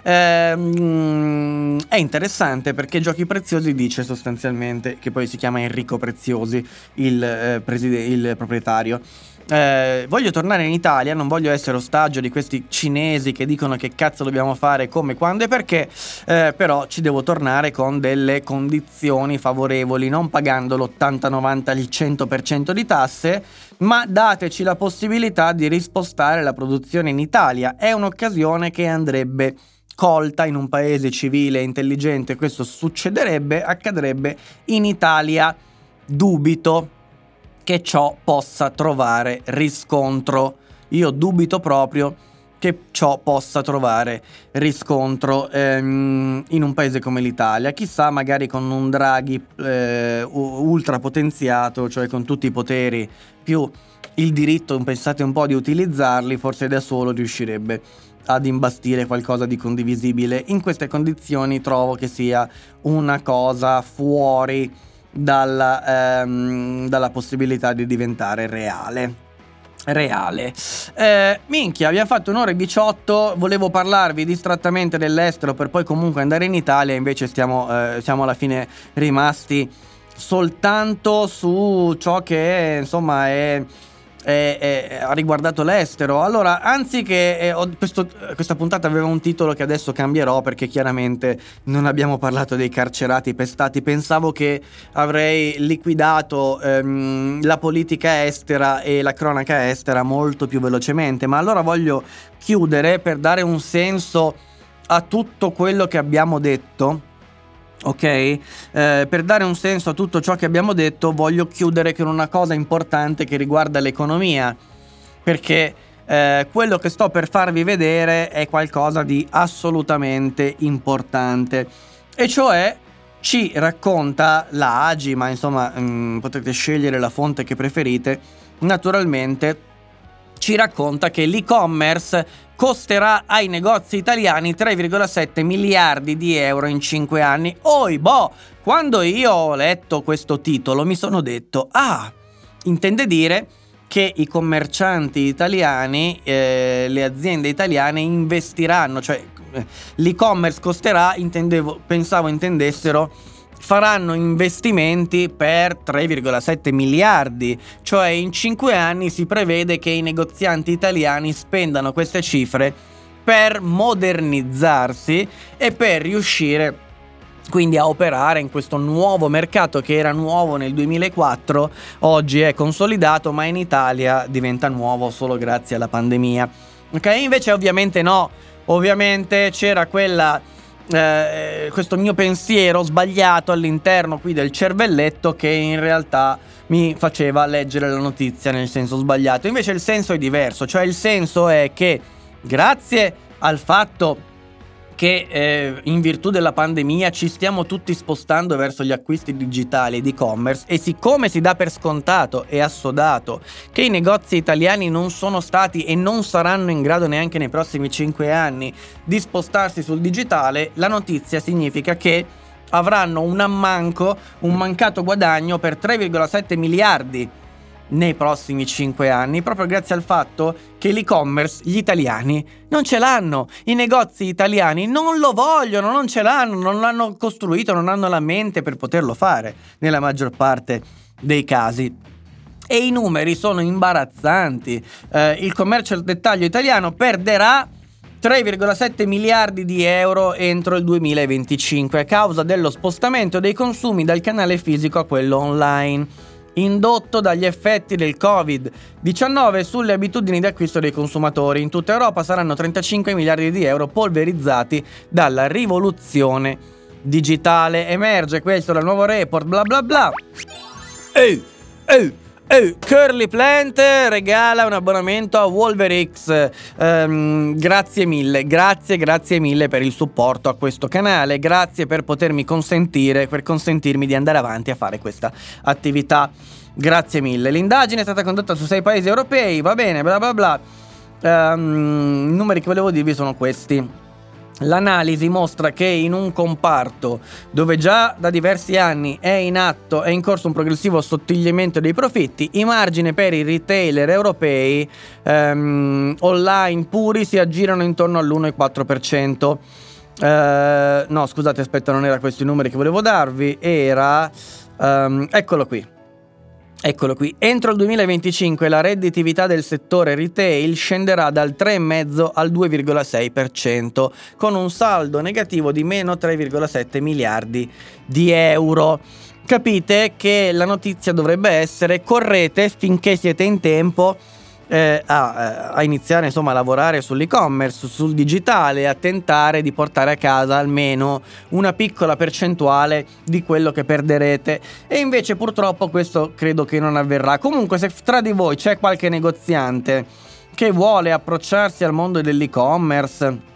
Ehm, è interessante perché Giochi Preziosi dice sostanzialmente, che poi si chiama Enrico Preziosi, il, eh, preside- il proprietario, eh, voglio tornare in Italia, non voglio essere ostaggio di questi cinesi che dicono che cazzo dobbiamo fare, come, quando e perché, eh, però ci devo tornare con delle condizioni favorevoli, non pagando l'80, 90, il 100% di tasse, ma dateci la possibilità di rispostare la produzione in Italia. È un'occasione che andrebbe colta in un paese civile e intelligente, questo succederebbe, accadrebbe in Italia. Dubito che ciò possa trovare riscontro. Io dubito proprio che ciò possa trovare riscontro ehm, in un paese come l'Italia. Chissà, magari con un Draghi eh, ultra potenziato, cioè con tutti i poteri più il diritto, pensate un po' di utilizzarli, forse da solo riuscirebbe ad imbastire qualcosa di condivisibile. In queste condizioni trovo che sia una cosa fuori dalla, ehm, dalla possibilità di diventare reale reale. Eh, minchia, abbiamo fatto un'ora e 18. Volevo parlarvi distrattamente dell'estero per poi comunque andare in Italia. Invece stiamo, eh, siamo alla fine rimasti soltanto su ciò che insomma è eh, eh, ha riguardato l'estero. Allora, anziché eh, questo, questa puntata aveva un titolo che adesso cambierò perché chiaramente non abbiamo parlato dei carcerati pestati. Pensavo che avrei liquidato ehm, la politica estera e la cronaca estera molto più velocemente, ma allora voglio chiudere per dare un senso a tutto quello che abbiamo detto Ok? Eh, per dare un senso a tutto ciò che abbiamo detto, voglio chiudere con una cosa importante che riguarda l'economia. Perché eh, quello che sto per farvi vedere è qualcosa di assolutamente importante. E cioè ci racconta la AGI, ma insomma mh, mm, potete scegliere la fonte che preferite. Naturalmente ci racconta che l'e-commerce costerà ai negozi italiani 3,7 miliardi di euro in 5 anni. Oi, boh, quando io ho letto questo titolo mi sono detto, ah, intende dire che i commercianti italiani, eh, le aziende italiane investiranno, cioè eh, l'e-commerce costerà, intendevo, pensavo intendessero faranno investimenti per 3,7 miliardi, cioè in 5 anni si prevede che i negozianti italiani spendano queste cifre per modernizzarsi e per riuscire quindi a operare in questo nuovo mercato che era nuovo nel 2004, oggi è consolidato, ma in Italia diventa nuovo solo grazie alla pandemia. Ok, invece ovviamente no, ovviamente c'era quella eh, questo mio pensiero sbagliato all'interno qui del cervelletto che in realtà mi faceva leggere la notizia nel senso sbagliato. Invece il senso è diverso, cioè il senso è che grazie al fatto che eh, in virtù della pandemia ci stiamo tutti spostando verso gli acquisti digitali di e-commerce e siccome si dà per scontato e assodato che i negozi italiani non sono stati e non saranno in grado neanche nei prossimi 5 anni di spostarsi sul digitale, la notizia significa che avranno un ammanco, un mancato guadagno per 3,7 miliardi nei prossimi 5 anni proprio grazie al fatto che l'e-commerce gli italiani non ce l'hanno. I negozi italiani non lo vogliono, non ce l'hanno, non l'hanno costruito, non hanno la mente per poterlo fare nella maggior parte dei casi. E i numeri sono imbarazzanti. Eh, il commercio al dettaglio italiano perderà 3,7 miliardi di euro entro il 2025 a causa dello spostamento dei consumi dal canale fisico a quello online indotto dagli effetti del Covid-19 sulle abitudini di acquisto dei consumatori. In tutta Europa saranno 35 miliardi di euro polverizzati dalla rivoluzione digitale. Emerge questo dal nuovo report, bla bla bla. Ehi, ehi. Eh, Curly Plant regala un abbonamento a WolverX. Um, grazie mille, grazie, grazie mille per il supporto a questo canale. Grazie per potermi consentire, per consentirmi di andare avanti a fare questa attività. Grazie mille. L'indagine è stata condotta su sei paesi europei, va bene, bla bla bla. Um, I numeri che volevo dirvi sono questi. L'analisi mostra che in un comparto dove già da diversi anni è in atto, è in corso un progressivo sottigliamento dei profitti, i margini per i retailer europei ehm, online puri si aggirano intorno all'1,4%. Eh, no, scusate, aspetta, non era questi i numeri che volevo darvi, era... Um, eccolo qui. Eccolo qui, entro il 2025 la redditività del settore retail scenderà dal 3,5 al 2,6%, con un saldo negativo di meno 3,7 miliardi di euro. Capite che la notizia dovrebbe essere correte finché siete in tempo eh, a, eh, a, iniziare insomma, a lavorare sull'e-commerce, sul digitale, a tentare di portare a casa almeno una piccola percentuale di quello che perderete. E invece purtroppo questo credo che non avverrà. Comunque se tra di voi c'è qualche negoziante che vuole approcciarsi al mondo dell'e-commerce,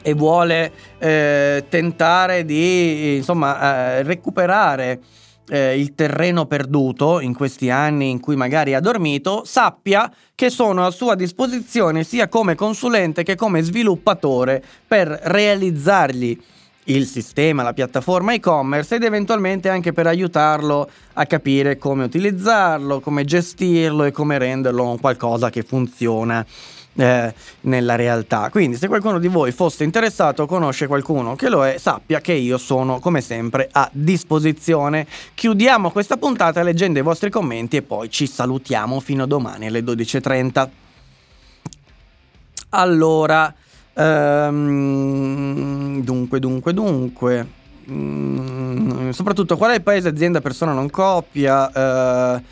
e vuole eh, tentare di insomma eh, recuperare eh, il terreno perduto in questi anni in cui magari ha dormito, sappia che sono a sua disposizione sia come consulente che come sviluppatore per realizzargli il sistema, la piattaforma e-commerce ed eventualmente anche per aiutarlo a capire come utilizzarlo, come gestirlo e come renderlo qualcosa che funziona eh, nella realtà. Quindi se qualcuno di voi fosse interessato o conosce qualcuno che lo è, sappia che io sono come sempre a disposizione. Chiudiamo questa puntata leggendo i vostri commenti e poi ci salutiamo fino a domani alle 12.30. Allora, um, dunque, dunque, dunque. Mm, soprattutto qual è il paese, azienda, persona, non coppia? Uh,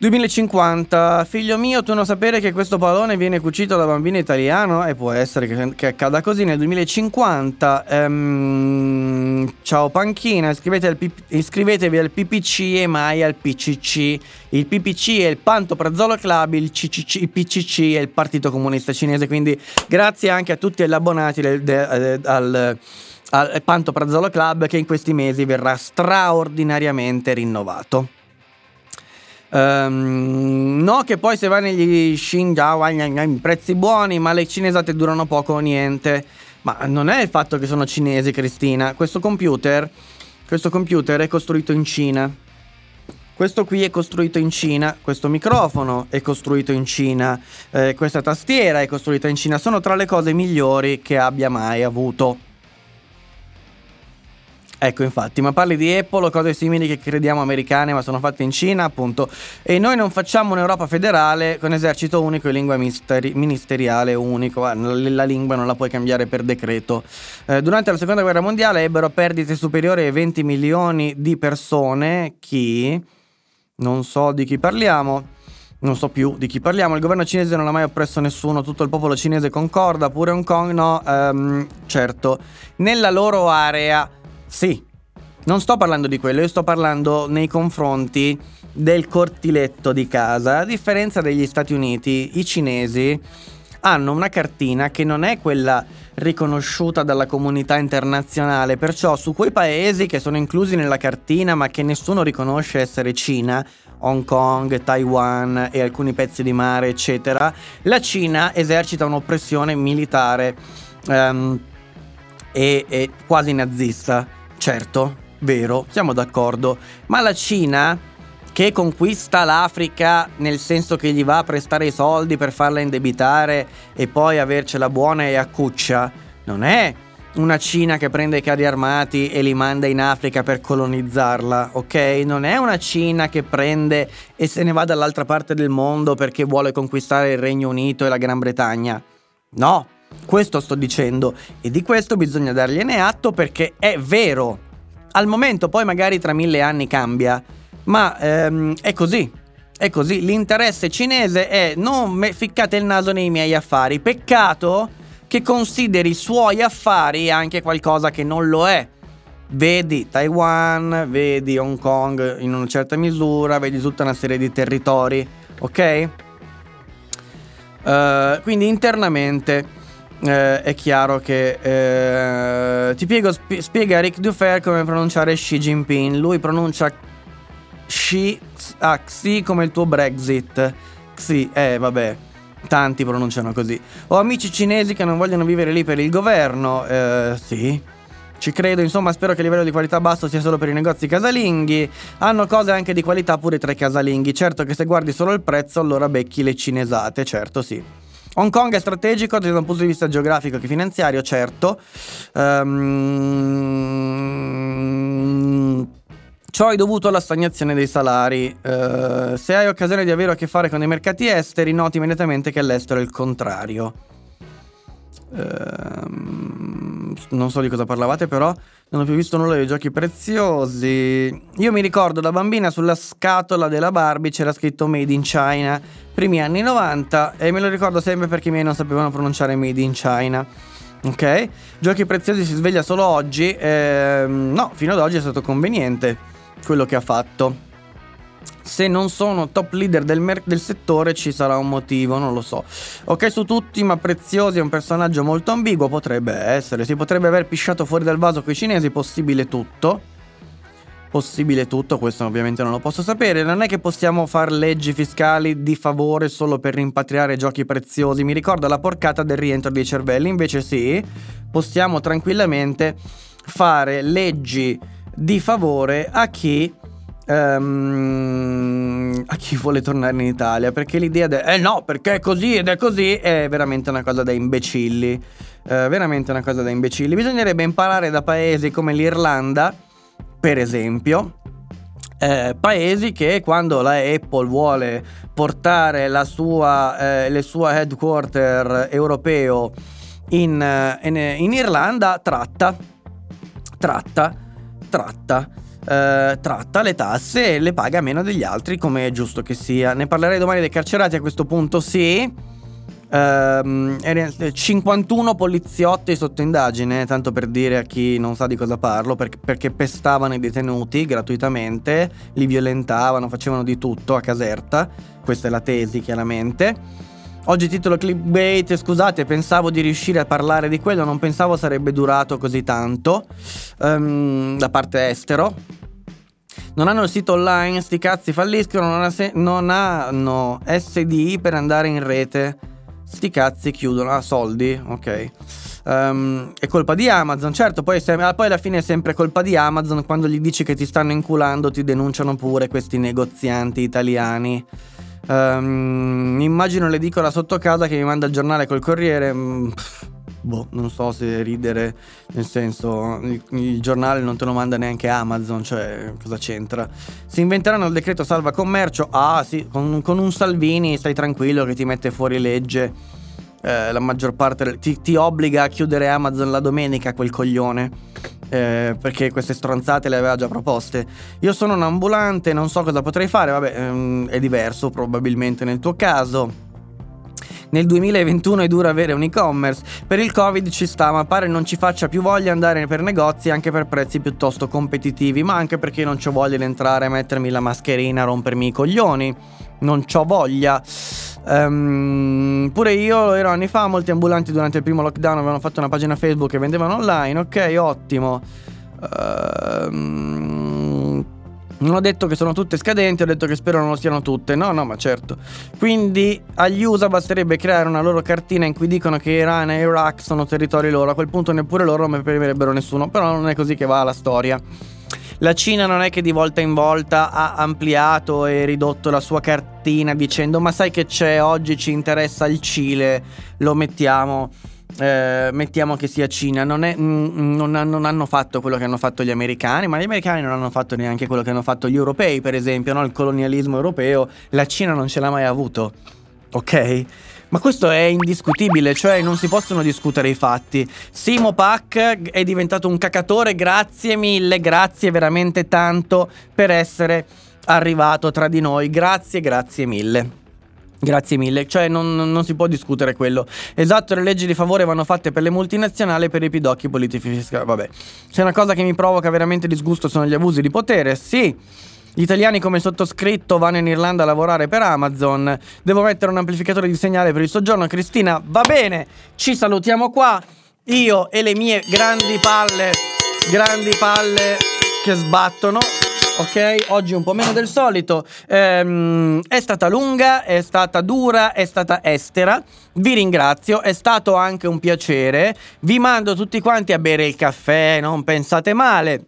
2050, figlio mio, tu non sapere che questo pallone viene cucito da bambino italiano? E può essere che, che accada così nel 2050. Ehm, ciao Panchina, iscrivetevi al, iscrivetevi al, PPC e mai al PCC. Il PPC è il Pantoprazzolo Club, il, CCC, il PCC è il Partito Comunista Cinese. Quindi grazie anche a tutti gli abbonati del, del, al al Pantoprazzolo Club che in questi mesi verrà straordinariamente rinnovato. Um, no, che poi se vai negli Xinjiao prezzi buoni, ma le cinesate durano poco o niente. Ma non è il fatto che sono cinesi, Cristina. Questo computer, questo computer è costruito in Cina. Questo qui è costruito in Cina, questo microfono è costruito in Cina, eh, questa tastiera è costruita in Cina, sono tra le cose migliori che abbia mai avuto. Ecco, infatti, ma parli di Apple o cose simili che crediamo americane ma sono fatte in Cina, appunto. E noi non facciamo un'Europa federale con esercito unico e lingua misteri- ministeriale unico. La lingua non la puoi cambiare per decreto. Eh, durante la seconda guerra mondiale ebbero perdite superiori ai 20 milioni di persone. Chi? Non so di chi parliamo. Non so più di chi parliamo. Il governo cinese non ha mai oppresso nessuno. Tutto il popolo cinese concorda. Pure Hong Kong, no. Um, certo. Nella loro area sì, non sto parlando di quello, io sto parlando nei confronti del cortiletto di casa. A differenza degli Stati Uniti, i cinesi hanno una cartina che non è quella riconosciuta dalla comunità internazionale, perciò su quei paesi che sono inclusi nella cartina ma che nessuno riconosce essere Cina, Hong Kong, Taiwan e alcuni pezzi di mare, eccetera, la Cina esercita un'oppressione militare um, e, e quasi nazista Certo, vero, siamo d'accordo, ma la Cina che conquista l'Africa nel senso che gli va a prestare i soldi per farla indebitare e poi avercela buona e accuccia, non è una Cina che prende i carri armati e li manda in Africa per colonizzarla, ok? Non è una Cina che prende e se ne va dall'altra parte del mondo perché vuole conquistare il Regno Unito e la Gran Bretagna. No, questo sto dicendo e di questo bisogna dargliene atto perché è vero. Al momento poi magari tra mille anni cambia, Ma ehm, è così. È così. L'interesse cinese è non ficcate il naso nei miei affari. Peccato che consideri i suoi affari anche qualcosa che non lo è. Vedi Taiwan, vedi Hong Kong in una certa misura, vedi tutta una serie di territori, ok? Uh, quindi internamente uh, è chiaro che uh, ti spiego, sp- spiega Rick Dufer come pronunciare Xi Jinping. Lui pronuncia Xi, ah, Xi come il tuo Brexit. Xi, eh vabbè, tanti pronunciano così. Ho amici cinesi che non vogliono vivere lì per il governo, sì. Ci credo, insomma, spero che il livello di qualità basso sia solo per i negozi casalinghi. Hanno cose anche di qualità pure tra i casalinghi. Certo che se guardi solo il prezzo, allora becchi le cinesate, certo sì. Hong Kong è strategico da un punto di vista geografico che finanziario, certo. Um, ciò è dovuto alla stagnazione dei salari. Uh, se hai occasione di avere a che fare con i mercati esteri, noti immediatamente che all'estero è il contrario. Ehm, non so di cosa parlavate, però non ho più visto nulla dei giochi preziosi. Io mi ricordo da bambina sulla scatola della Barbie c'era scritto Made in China, primi anni 90, e me lo ricordo sempre perché i miei non sapevano pronunciare Made in China. Ok? Giochi preziosi si sveglia solo oggi. Ehm, no, fino ad oggi è stato conveniente quello che ha fatto se non sono top leader del, mer- del, settore ci sarà un motivo, non lo so. Ok su tutti, ma Preziosi è un personaggio molto ambiguo, potrebbe essere, si potrebbe aver pisciato fuori dal vaso con i cinesi, possibile tutto. Possibile tutto, questo ovviamente non lo posso sapere. Non è che possiamo fare leggi fiscali di favore solo per rimpatriare giochi preziosi. Mi ricorda la porcata del rientro dei cervelli. Invece sì, possiamo tranquillamente fare leggi di favore a chi Um, a chi vuole tornare in Italia perché l'idea de eh no perché è così ed è così è veramente una cosa da imbecilli. Uh, veramente una cosa da imbecilli. Bisognerebbe imparare da paesi come l'Irlanda per esempio eh, paesi che quando la Apple vuole portare la sua, eh, le sue headquarter europeo in, eh, in, in Irlanda tratta tratta tratta eh, tratta le tasse e le paga meno degli altri, come è giusto che sia. Ne parlerei domani dei carcerati a questo punto, sì. Um, 51 poliziotti sotto indagine, tanto per dire a chi non sa di cosa parlo, perché, perché pestavano i detenuti gratuitamente, li violentavano, facevano di tutto a Caserta. Questa è la tesi, chiaramente. Oggi titolo clickbait, scusate, pensavo di riuscire a parlare di quello, non pensavo sarebbe durato così tanto um, da parte estero. Non hanno il sito online, sti cazzi falliscono, non, se- non hanno SDI per andare in rete. Sti cazzi chiudono, ah, soldi, ok. Um, è colpa di Amazon, certo, poi, se- poi alla fine è sempre colpa di Amazon quando gli dici che ti stanno inculando, ti denunciano pure questi negozianti italiani. Um, immagino l'edicola sotto casa che mi manda il giornale col corriere. Mm, boh, non so se ridere, nel senso, il, il, giornale non te lo manda neanche Amazon, cioè cosa c'entra? Si inventeranno il decreto salva commercio? Ah sì, con, con un Salvini stai tranquillo che ti mette fuori legge. Eh, la maggior parte ti, ti obbliga a chiudere Amazon la domenica quel coglione eh, perché queste stronzate le aveva già proposte. Io sono un ambulante, non so cosa potrei fare, vabbè, ehm, è diverso probabilmente nel tuo caso. Nel 2021 è duro avere un e-commerce. Per il Covid ci sta, ma pare non ci faccia più voglia andare per negozi anche per prezzi piuttosto competitivi, ma anche perché non ho voglia di entrare mettermi la mascherina, rompermi i coglioni. Non ho voglia. Um, pure io ero anni fa, molti ambulanti durante il primo lockdown avevano fatto una pagina Facebook e vendevano online, ok, ottimo. Um, non ho detto che sono tutte scadenti, ho detto che spero non lo siano tutte. No, no, ma certo. Quindi agli USA basterebbe creare una loro cartina in cui dicono che Iran e Iraq sono territori loro. A quel punto neppure loro mi premierebbero nessuno. Però non è così che va la storia. La Cina non è che di volta in volta ha ampliato e ridotto la sua cartina dicendo ma sai che c'è, oggi ci interessa il Cile, lo mettiamo. Eh, mettiamo che sia Cina, non, è, mm, non, non, hanno fatto quello che hanno fatto gli americani, ma gli americani non hanno fatto neanche quello che hanno fatto gli europei, per esempio, no? il colonialismo europeo, la Cina non ce l'ha mai avuto, ok? Ma questo è indiscutibile, cioè non si possono discutere i fatti. Simo Pac è diventato un cacatore, grazie mille, grazie veramente tanto per essere arrivato tra di noi. Grazie, grazie mille. Grazie mille, cioè non, non, si può discutere quello. Esatto, le leggi di favore vanno fatte per le multinazionali e per i pidocchi politici fiscali. Vabbè, se una cosa che mi provoca veramente disgusto sono gli abusi di potere, sì. Gli italiani come sottoscritto vanno in Irlanda a lavorare per Amazon. Devo mettere un amplificatore di segnale per il soggiorno. Cristina, va bene, ci salutiamo qua. Io e le mie grandi palle, grandi palle che sbattono ok? Oggi un po' meno del solito. Ehm, è stata lunga, è stata dura, è stata estera. Vi ringrazio, è stato anche un piacere. Vi mando tutti quanti a bere il caffè, non pensate male.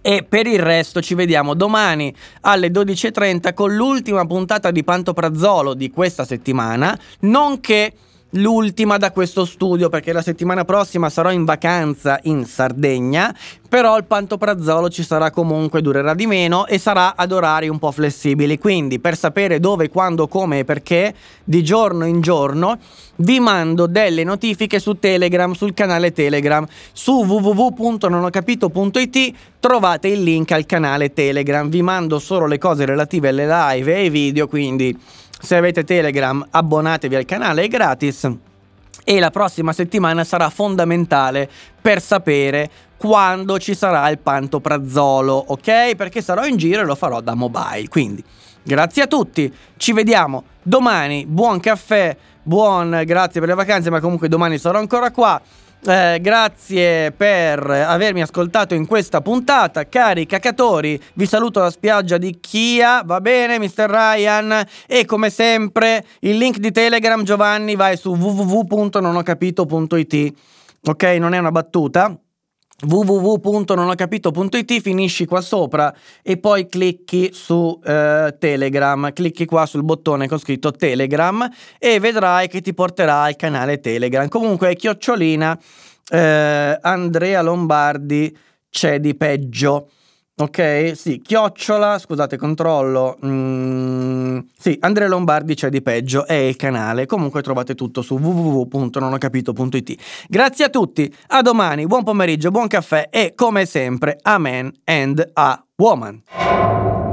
E per il resto ci vediamo domani alle 12.30 con l'ultima puntata di Pantoprazzolo di questa settimana, nonché l'ultima da questo studio perché la settimana prossima sarò in vacanza in Sardegna, però il pantoprazzolo ci sarà comunque, durerà di meno e sarà ad orari un po' flessibili, quindi per sapere dove, quando, come e perché, di giorno in giorno, vi mando delle notifiche su Telegram, sul canale Telegram, su www.nonocapito.it trovate il link al canale Telegram, vi mando solo le cose relative alle live e ai video, quindi se avete Telegram abbonatevi al canale, è gratis. E la prossima settimana sarà fondamentale per sapere quando ci sarà il pantoprazzolo, ok? Perché sarò in giro e lo farò da mobile. Quindi, grazie a tutti, ci vediamo domani. Buon caffè, buon grazie per le vacanze, ma comunque domani sarò ancora qua. Eh, grazie per avermi ascoltato in questa puntata, cari cacatori. Vi saluto da spiaggia di Chia, va bene, Mr. Ryan. E come sempre, il link di Telegram Giovanni vai su www.nonocapito.it. Ok, non è una battuta www.nonhocapito.it finisci qua sopra e poi clicchi su eh, Telegram, clicchi qua sul bottone con scritto Telegram e vedrai che ti porterà al canale Telegram. Comunque chiocciolina eh, Andrea Lombardi c'è di peggio. Ok, sì, chiocciola, scusate, controllo. Mm, sì, Andrea Lombardi c'è di peggio, è il canale. Comunque trovate tutto su www.nonocapito.it. Grazie a tutti, a domani, buon pomeriggio, buon caffè e come sempre, amen and a woman.